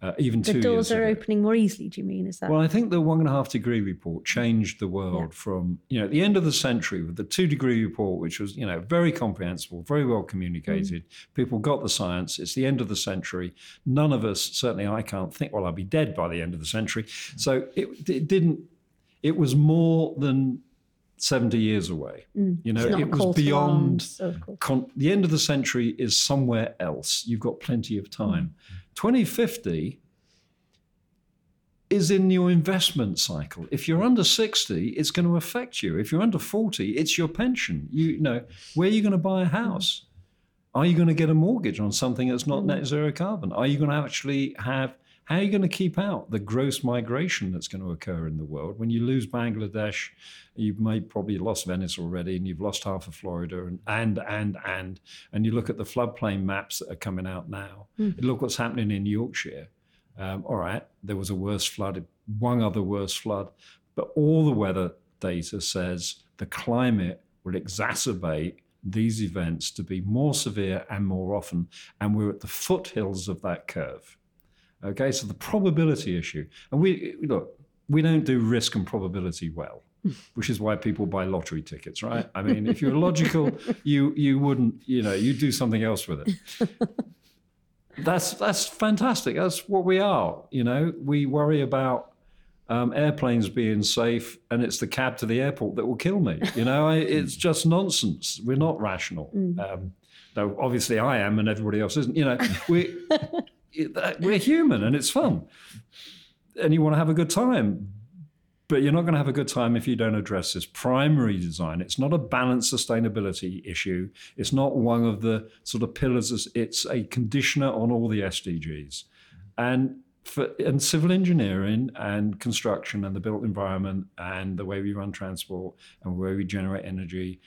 uh, even The two doors are ago. opening more easily, do you mean? Is that? Well, I think the one and a half degree report changed the world from, you know, at the end of the century with the two degree report, which was, you know, very comprehensible, very well communicated. Hmm. People got the science. It's the end of the century. None of us, certainly I can't think, well, I'll be dead by the end of the century. Hmm. So it, it didn't, it was more than 70 years away. Mm. You know, It's not a it was beyond of con- the end of the century is somewhere else. You've got plenty of time. 2050 is in your investment cycle. If you're under 60, it's going to affect you. If you're under 40, it's your pension. You, you know, where are you going to buy a house? Mm. Are you going to get a mortgage on something that's not mm. net zero carbon? Are you going to actually have how are you going to keep out the gross migration that's going to occur in the world when you lose Bangladesh? You've made probably lost Venice already, and you've lost half of Florida, and and and and and you look at the floodplain maps that are coming out now. Look what's happening in Yorkshire. Um, all right, there was a worse flood, one other worse flood, but all the weather data says the climate will exacerbate these events to be more severe and more often, and we're at the foothills of that curve. Okay, so the probability issue, and we look, we don't do risk and probability well, which is why people buy lottery tickets, right? I mean, if you're logical, you you wouldn't, you know—you'd do something else with it. That's that's fantastic. That's what we are. You know, we worry about um, airplanes being safe, and it's the cab to the airport that will kill me. You know, I, it's just nonsense. We're not rational. Um, though obviously I am, and everybody else isn't. You know, we we're human, and it's fun, and you want to have a good time. But you're not going to have a good time if you don't address this primary design. It's not a balanced sustainability issue. It's not one of the sort of pillars. It's a conditioner on all the SDGs. And for and civil engineering and construction and the built environment and the way we run transport and the way we generate energy,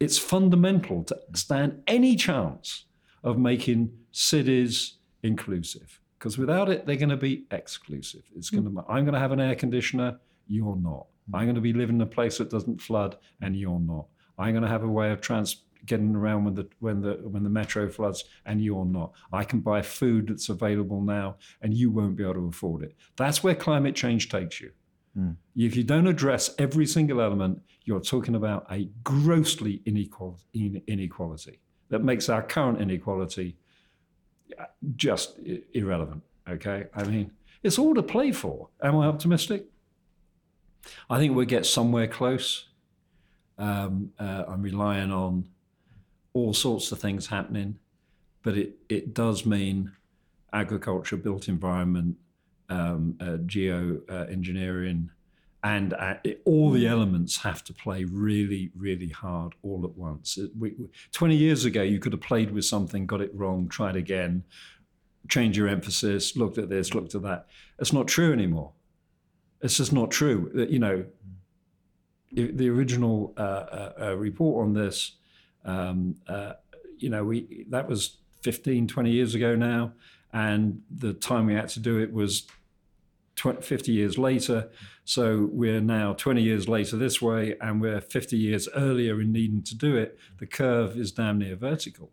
it's fundamental to stand any chance of making cities inclusive. Because without it, they're going to be exclusive. It's going to. I'm going to have an air conditioner. You're not. I'm going to be living in a place that doesn't flood, and you're not. I'm going to have a way of trans getting around when the when the when the metro floods, and you're not. I can buy food that's available now, and you won't be able to afford it. That's where climate change takes you. Mm. If you don't address every single element, you're talking about a grossly inequality that makes our current inequality just irrelevant. Okay, I mean, it's all to play for. Am I optimistic? I think we'll get somewhere close. Um, uh, I'm relying on all sorts of things happening, but it, it does mean agriculture, built environment, um, uh, geo uh, and uh, it, all the elements have to play really, really hard all at once. It, we, 20 years ago, you could have played with something, got it wrong, tried again, change your emphasis, looked at this, looked at that. It's not true anymore. It's just not true. Uh, you know, the original uh, uh, uh, report on this, um, uh, you know, we that was 15, 20 years ago now, and the time we had to do it was 20, 50 years later. So we're now 20 years later this way, and we're 50 years earlier in needing to do it. The curve is damn near vertical,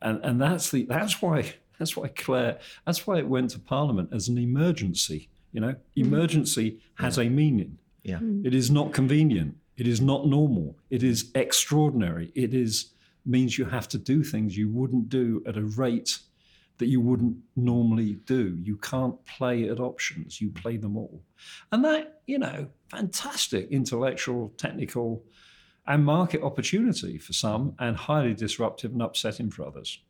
and and that's the that's why that's why Claire that's why it went to Parliament as an emergency. You know, mm-hmm. emergency has yeah. a meaning. Yeah. Mm. It is not convenient. It is not normal. It is extraordinary. It is means you have to do things you wouldn't do at a rate that you wouldn't normally do. You can't play at options, you play them all. And that, you know, fantastic intellectual, technical, and market opportunity for some, and highly disruptive and upsetting for others.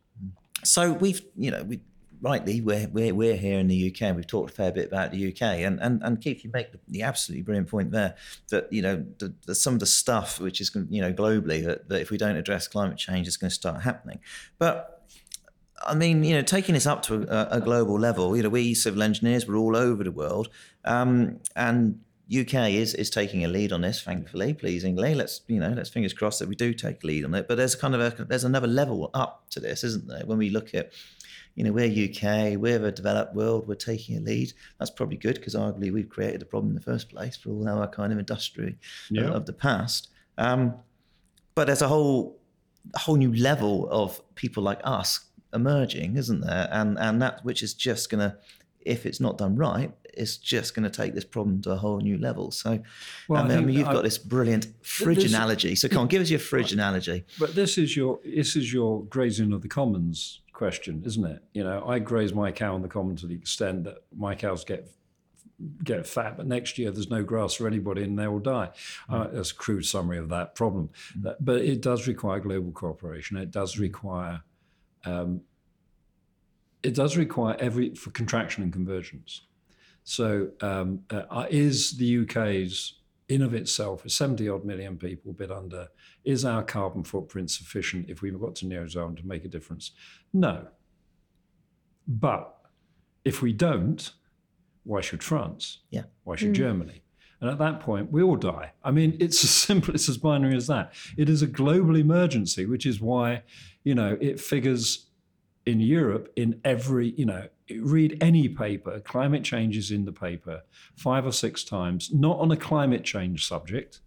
So we've, you know, we rightly, we're, we're, we're here in the UK and we've talked a fair bit about the UK. And, and, and Keith, you make the absolutely brilliant point there that, you know, the, the, some of the stuff which is, you know, globally that, that if we don't address climate change is going to start happening. But I mean, you know, taking this up to a, a, global level, you know, we civil engineers, we're all over the world. Um, and UK is is taking a lead on this, thankfully, pleasingly. Let's you know, let's fingers crossed that we do take a lead on it. But there's kind of a there's another level up to this, isn't there? When we look at you know, we're UK, we're a developed world, we're taking a lead. That's probably good because arguably we've created the problem in the first place for all our kind of industry yeah. of, of, the past. Um, but there's a whole a whole new level of people like us emerging, isn't there? And and that which is just gonna, if it's not done right, it's just going to take this problem to a whole new level. So, well, I, I, mean, you've I, got this brilliant fridge this, analogy. So, come on, give us your fridge analogy. But this is your this is your grazing of the commons question, isn't it? You know, I graze my cow on the common to the extent that my cows get get fat, but next year there's no grass for anybody and they will die. Mm. Uh, that's a crude summary of that problem. Mm. But it does require global cooperation. It does require um, it does require every for contraction and convergence. So um, uh, is the UK's in of itself, with 70 odd million people, a bit under, is our carbon footprint sufficient if we've got to near zone to make a difference? No. But if we don't, why should France? Yeah. Why should mm. Germany? And at that point, we all die. I mean, it's as simple, it's as binary as that. It is a global emergency, which is why, you know, it figures in Europe in every, you know, read any paper, climate change is in the paper five or six times, not on a climate change subject,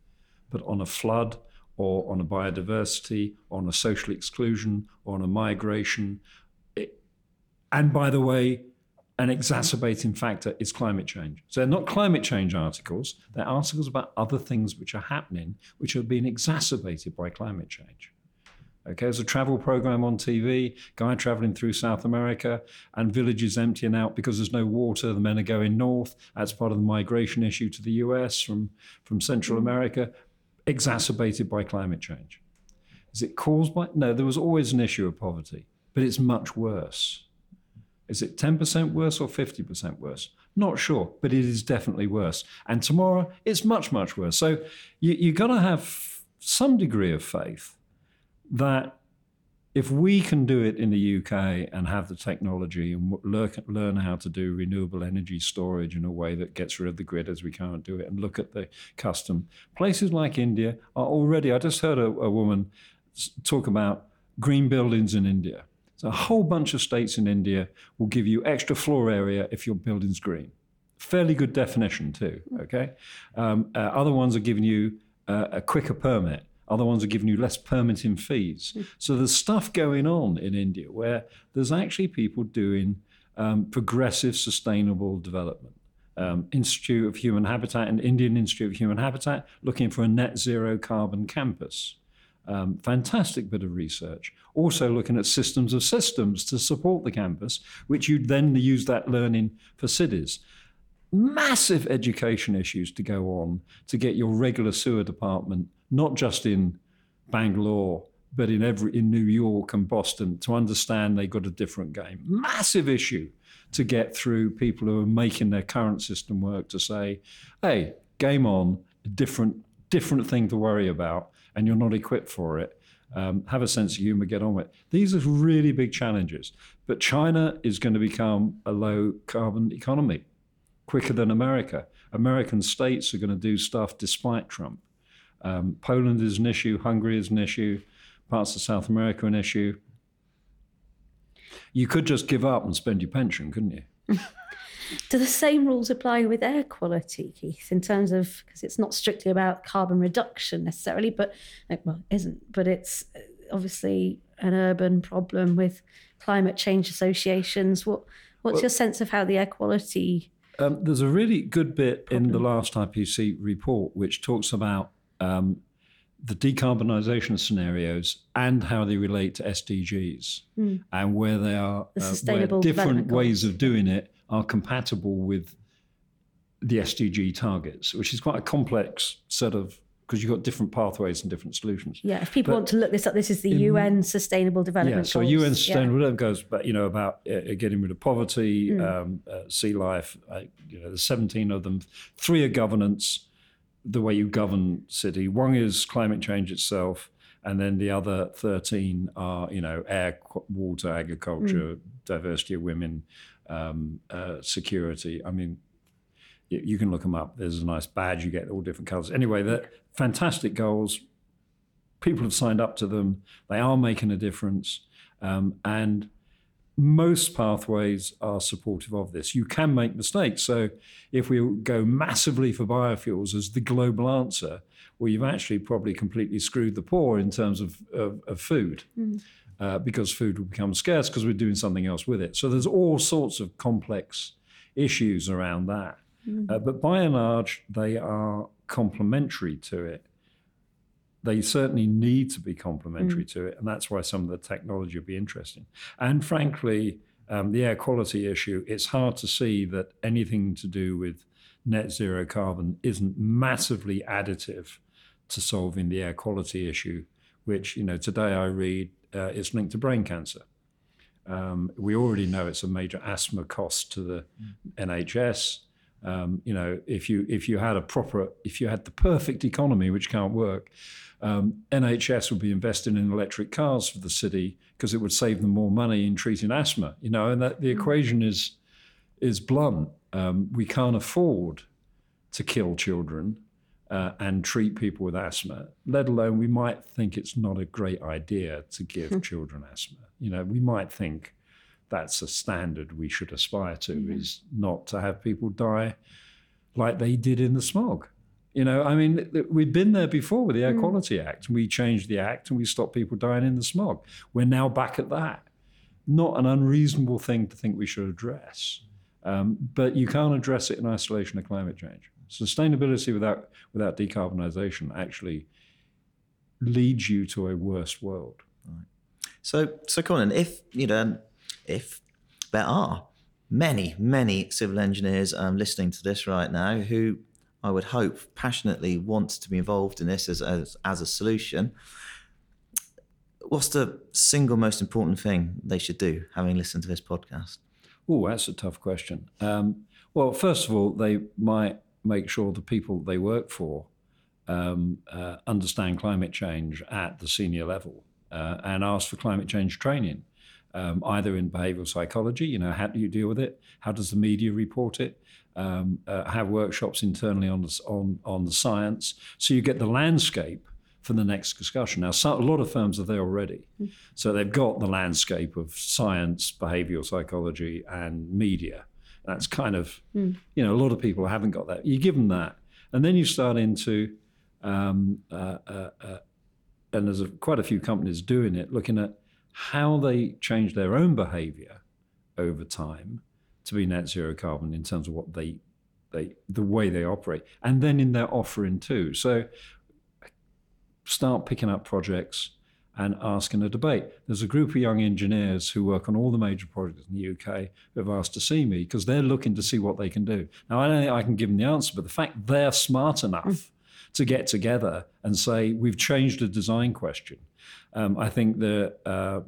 but on a flood or on a biodiversity, on a social exclusion, on a migration. It, and by the way, an exacerbating factor is climate change. So they're not climate change articles, they're articles about other things which are happening, which are being exacerbated by climate change. Okay, there's a travel program on TV, guy traveling through South America, and villages emptying out because there's no water. The men are going north. That's part of the migration issue to the US from, from Central mm. America, exacerbated by climate change. Is it caused by? No, there was always an issue of poverty, but it's much worse. Is it 10% worse or 50% worse? Not sure, but it is definitely worse. And tomorrow, it's much, much worse. So you, you've got to have some degree of faith that if we can do it in the UK and have the technology and learn how to do renewable energy storage in a way that gets rid of the grid as we can't do it and look at the custom, places like India are already. I just heard a, a woman talk about green buildings in India. So a whole bunch of states in India will give you extra floor area if your building's green. fairly good definition too. Okay, um, uh, other ones are giving you uh, a quicker permit. Other ones are giving you less permitting fees. So there's stuff going on in India where there's actually people doing um, progressive, sustainable development. Um, Institute of Human Habitat and Indian Institute of Human Habitat looking for a net zero carbon campus. Um, fantastic bit of research. Also looking at systems of systems to support the campus, which you'd then use that learning for cities. Massive education issues to go on to get your regular sewer department, not just in Bangalore, but in every in New York and Boston, to understand they got a different game. Massive issue to get through people who are making their current system work to say, hey, game on, different different thing to worry about, and you're not equipped for it. Um, have a sense of humor, get on with it. These are really big challenges. But China is going to become a low carbon economy quicker than America. American states are going to do stuff despite Trump. Um, Poland is an issue, Hungary is an issue, parts of South America an issue. You could just give up and spend your pension, couldn't you? Do the same rules apply with air quality, Keith, in terms of because it's not strictly about carbon reduction necessarily, but uh, well, it isn't, but it's uh, obviously an urban problem with climate change associations. What what's Well- your sense of how the air quality? Um, there's a really good bit in the last IPCC report which talks about um, the decarbonisation scenarios and how they relate to SDGs and where they are The uh, where different ways of doing it are compatible with the SDG targets, which is quite a complex set of because you've got different pathways and different solutions. Yeah, if people But want to look this up, this is the UN Sustainable Development Yeah, so Goals. UN Yeah. Sustainable Development goes, but you know, about uh, getting rid of poverty, Mm. um, uh, sea life. Uh, you know, there's 17 of them. Three are governance, the way you govern city. One is climate change itself, and then the other 13 are, you know, air, water, agriculture, Mm. diversity of women, um, uh, security. I mean, you, you can look them up. There's a nice badge. You get all different colours. Anyway, they're fantastic goals people have signed up to them. They are making a difference. Um, and most pathways are supportive of this. You can make mistakes. So if we go massively for biofuels as the global answer, well, you've actually probably completely screwed the poor in terms of, of, of food. Uh, because food will become scarce because we're doing something else with it. So there's all sorts of complex issues around that. Uh, but by and large, they are complementary to it they certainly need to be complementary to it, and that's why some of the technology will be interesting. And frankly, um, the air quality issue, it's hard to see that anything to do with net zero carbon isn't massively additive to solving the air quality issue, which, you know, today I read uh, is linked to brain cancer. Um, we already know it's a major asthma cost to the NHS. Um, you know, if you if you had a proper, if you had the perfect economy, which can't work, um, NHS would be investing in electric cars for the city because it would save them more money in treating asthma. You know, and that the equation is is blunt. Um, we can't afford to kill children uh, and treat people with asthma. Let alone we might think it's not a great idea to give children asthma. You know, we might think that's a standard we should aspire to is not to have people die like they did in the smog. You know, I mean, we've been there before with the Air Quality Act. We changed the act and we stopped people dying in the smog. We're now back at that. Not an unreasonable thing to think we should address, um, but you can't address it in isolation of climate change. Sustainability without without decarbonisation actually leads you to a worse world. So, so Colin, if you know, if there are many, many civil engineers um, listening to this right now who I would hope passionately want to be involved in this as, as as a solution, what's the single most important thing they should do, having listened to this podcast? Oh, that's a tough question. Um, well, first of all, they might make sure the people they work for um, uh, understand climate change at the senior level uh, and ask for climate change training, um, either in behavioral psychology, you know, how do you deal with it? How does the media report it? Um, uh, have workshops internally on the, on, on the science. So you get the landscape for the next discussion. Now, so, a lot of firms are there already. So they've got the landscape of science, behavioral psychology, and media. That's kind of, you know, a lot of people haven't got that. You give them that, and then you start into, um, uh, uh, uh, and there's a, quite a few companies doing it, looking at how they change their own behaviour over time to be net zero carbon in terms of what they, they, the way they operate, and then in their offering too. So, start picking up projects and ask in a debate. There's a group of young engineers who work on all the major projects in the UK who have asked to see me because they're looking to see what they can do. Now, I don't think I can give them the answer, but the fact they're smart enough to get together and say, we've changed a design question, um, I think the, uh,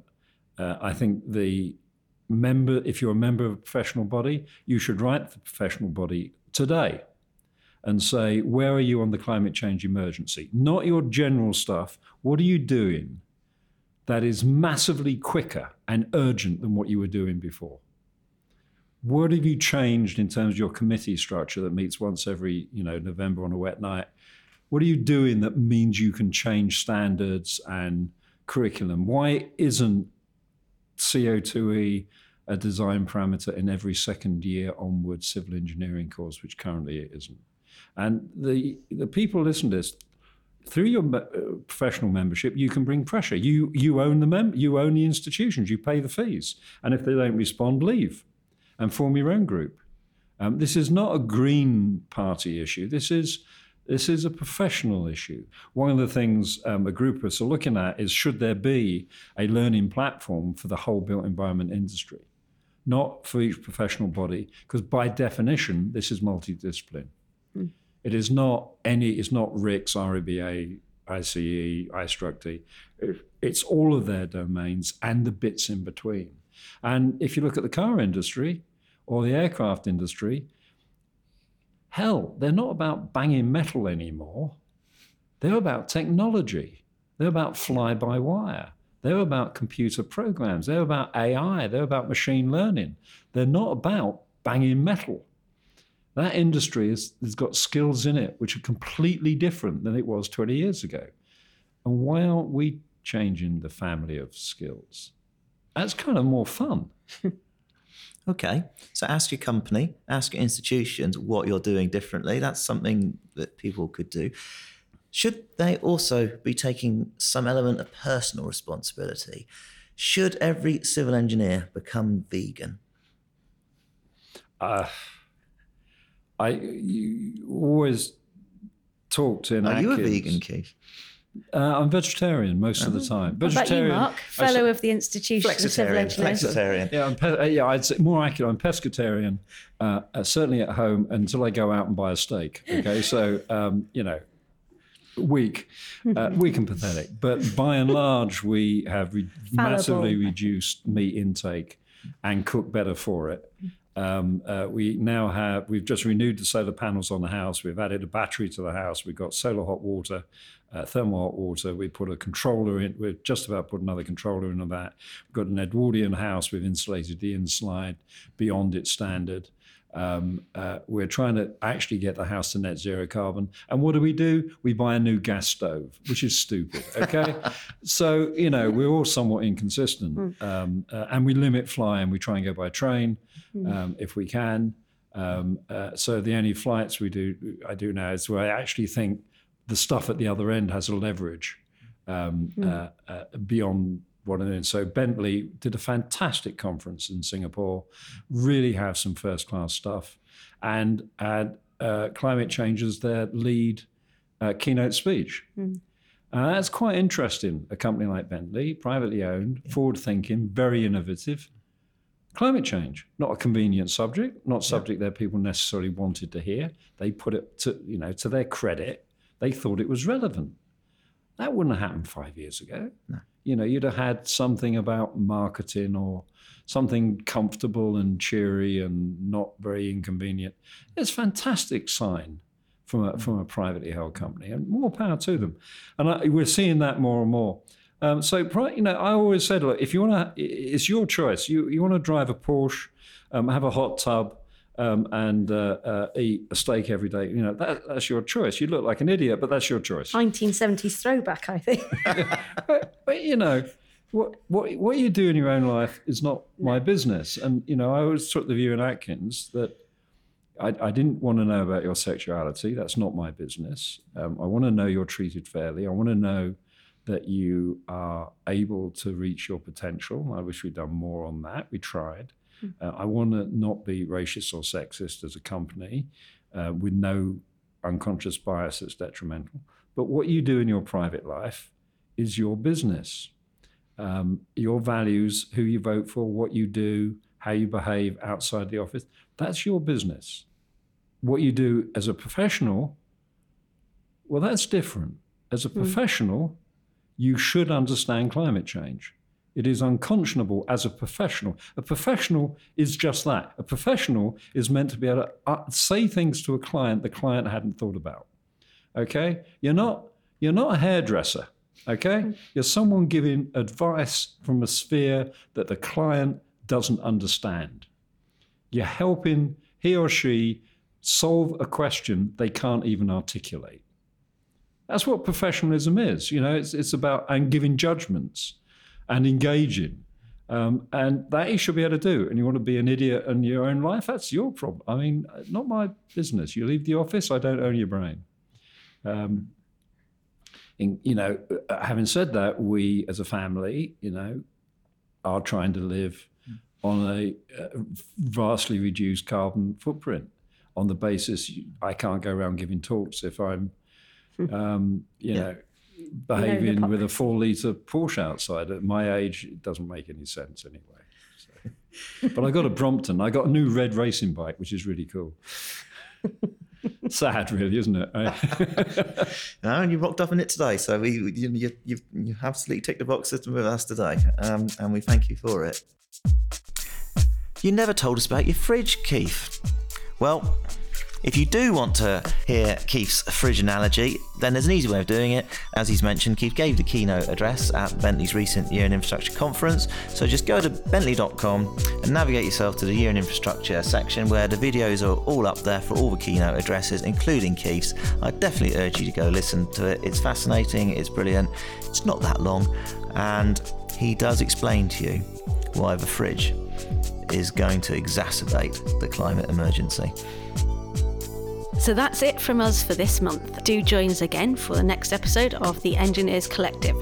uh, I think the member, if you're a member of a professional body, you should write the professional body today and say, where are you on the climate change emergency? Not your general stuff. What are you doing that is massively quicker and urgent than what you were doing before? What have you changed in terms of your committee structure that meets once every, you know, November on a wet night? What are you doing that means you can change standards and curriculum? Why isn't CO2e a design parameter in every second year onward civil engineering course, which currently it isn't? And the the people listen to this through your uh, professional membership. You can bring pressure. You you own the mem- you own the institutions. You pay the fees, and if they don't respond, leave, and form your own group. Um, this is not a Green Party issue. This is this is a professional issue. One of the things um, a group of us are looking at is should there be a learning platform for the whole built environment industry, not for each professional body, because by definition this is multidiscipline. It is not any. It's not RICS, RIBA, ICE, iStructE. It's all of their domains and the bits in between. And if you look at the car industry or the aircraft industry, hell, they're not about banging metal anymore. They're about technology. They're about fly by wire. They're about computer programs. They're about AI. They're about machine learning. They're not about banging metal. That industry has, has got skills in it which are completely different than it was 20 years ago. And why aren't we changing the family of skills? That's kind of more fun. Okay, so ask your company, ask your institutions what you're doing differently. That's something that people could do. Should they also be taking some element of personal responsibility? Should every civil engineer become vegan? Uh, I you always talk to Are you a vegan, Keith? Uh, I'm vegetarian most of the time. What about you, Vegetarian. Mark? Fellow s- of the Institution of Civil Flexitarian. Engineers. Flexitarian. Yeah, I'm pe- uh, yeah, I'd say more accurate. I'm pescatarian, uh, uh, certainly at home until I go out and buy a steak. Okay, so um, you know, weak, uh, weak and pathetic. But by and large, we have re- massively reduced meat intake and cook better for it. Um, uh, we now have we've just renewed the solar panels on the house. We've added a battery to the house. We've got solar hot water, uh, thermal hot water. We put a controller in. We're just about put another controller in on that. We've got an Edwardian house. We've insulated the inside beyond its standard. Um, uh, we're trying to actually get the house to net zero carbon. And what do we do? We buy a new gas stove, which is stupid. Okay, so you know we're all somewhat inconsistent, um, uh, and we limit flying. We try and go by train um, if we can. Um, uh, so the only flights we do, I do now, is where I actually think the stuff at the other end has a leverage um, uh, uh, beyond what. So Bentley did a fantastic conference in Singapore, really have some first class stuff, and had uh, climate change as their lead uh, keynote speech. Uh, that's quite interesting. A company like Bentley, privately owned, forward thinking, very innovative. Climate change, not a convenient subject, not subject that people necessarily wanted to hear. They put it to, you know, to their credit, they thought it was relevant. That wouldn't have happened five years ago. You know, you'd have had something about marketing or something comfortable and cheery and not very inconvenient. It's a fantastic sign from a, from a privately held company, and more power to them. And I, we're seeing that more and more. Um, so, you know, I always said, look, if you want to, it's your choice. You you want to drive a Porsche, um, have a hot tub, um, and uh, uh, eat a steak every day. You know, that, that's your choice. You look like an idiot, but that's your choice. 1970s throwback, I think. but, but you know, what what what you do in your own life is not my business. And you know, I always took the view in Atkins that I, I didn't want to know about your sexuality. That's not my business. Um, I want to know you're treated fairly. I want to know that you are able to reach your potential. I wish we'd done more on that. We tried. Uh, I want to not be racist or sexist as a company uh, with no unconscious bias that's detrimental. But what you do in your private life is your business. Um, your values, who you vote for, what you do, how you behave outside the office, that's your business. What you do as a professional, well, that's different. As a professional, you should understand climate change. It is unconscionable as a professional. A professional is just that. A professional is meant to be able to uh, say things to a client the client hadn't thought about. Okay? You're not you're not a hairdresser. Okay? You're someone giving advice from a sphere that the client doesn't understand. You're helping he or she solve a question they can't even articulate. That's what professionalism is. You know, it's, it's about and giving judgments and engaging. Um, and that you should be able to do. And you want to be an idiot in your own life, that's your problem. I mean, not my business. You leave the office, I don't own your brain. Um, in, you know, uh, having said that, we as a family, you know, are trying to live on a uh, vastly reduced carbon footprint on the basis I can't go around giving talks if I'm, um, you know, behaving with a four litre Porsche outside. At my age, it doesn't make any sense anyway. So. But I got a Brompton. I got a new red racing bike, which is really cool. Sad, really, isn't it? No, and you rocked up in it today, so we you you you've, you absolutely ticked the boxes with us today, um, and we thank you for it. You never told us about your fridge, Keith. Well, if you do want to hear Keith's fridge analogy, then there's an easy way of doing it. As he's mentioned, Keith gave the keynote address at Bentley's recent Year in Infrastructure conference. So just go to bentley.com and navigate yourself to the Year in Infrastructure section where the videos are all up there for all the keynote addresses, including Keith's. I definitely urge you to go listen to it. It's fascinating, it's brilliant, it's not that long, and he does explain to you why the fridge is going to exacerbate the climate emergency. So that's it from us for this month. Do join us again for the next episode of the Engineers Collective.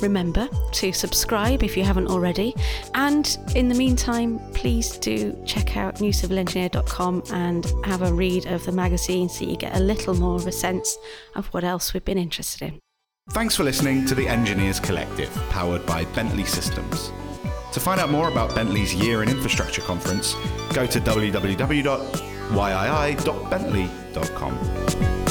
Remember to subscribe if you haven't already. And in the meantime, please do check out newcivilengineer.com and have a read of the magazine so you get a little more of a sense of what else we've been interested in. Thanks for listening to the Engineers Collective, powered by Bentley Systems. To find out more about Bentley's Year in Infrastructure conference, go to www.yii.bentley.com.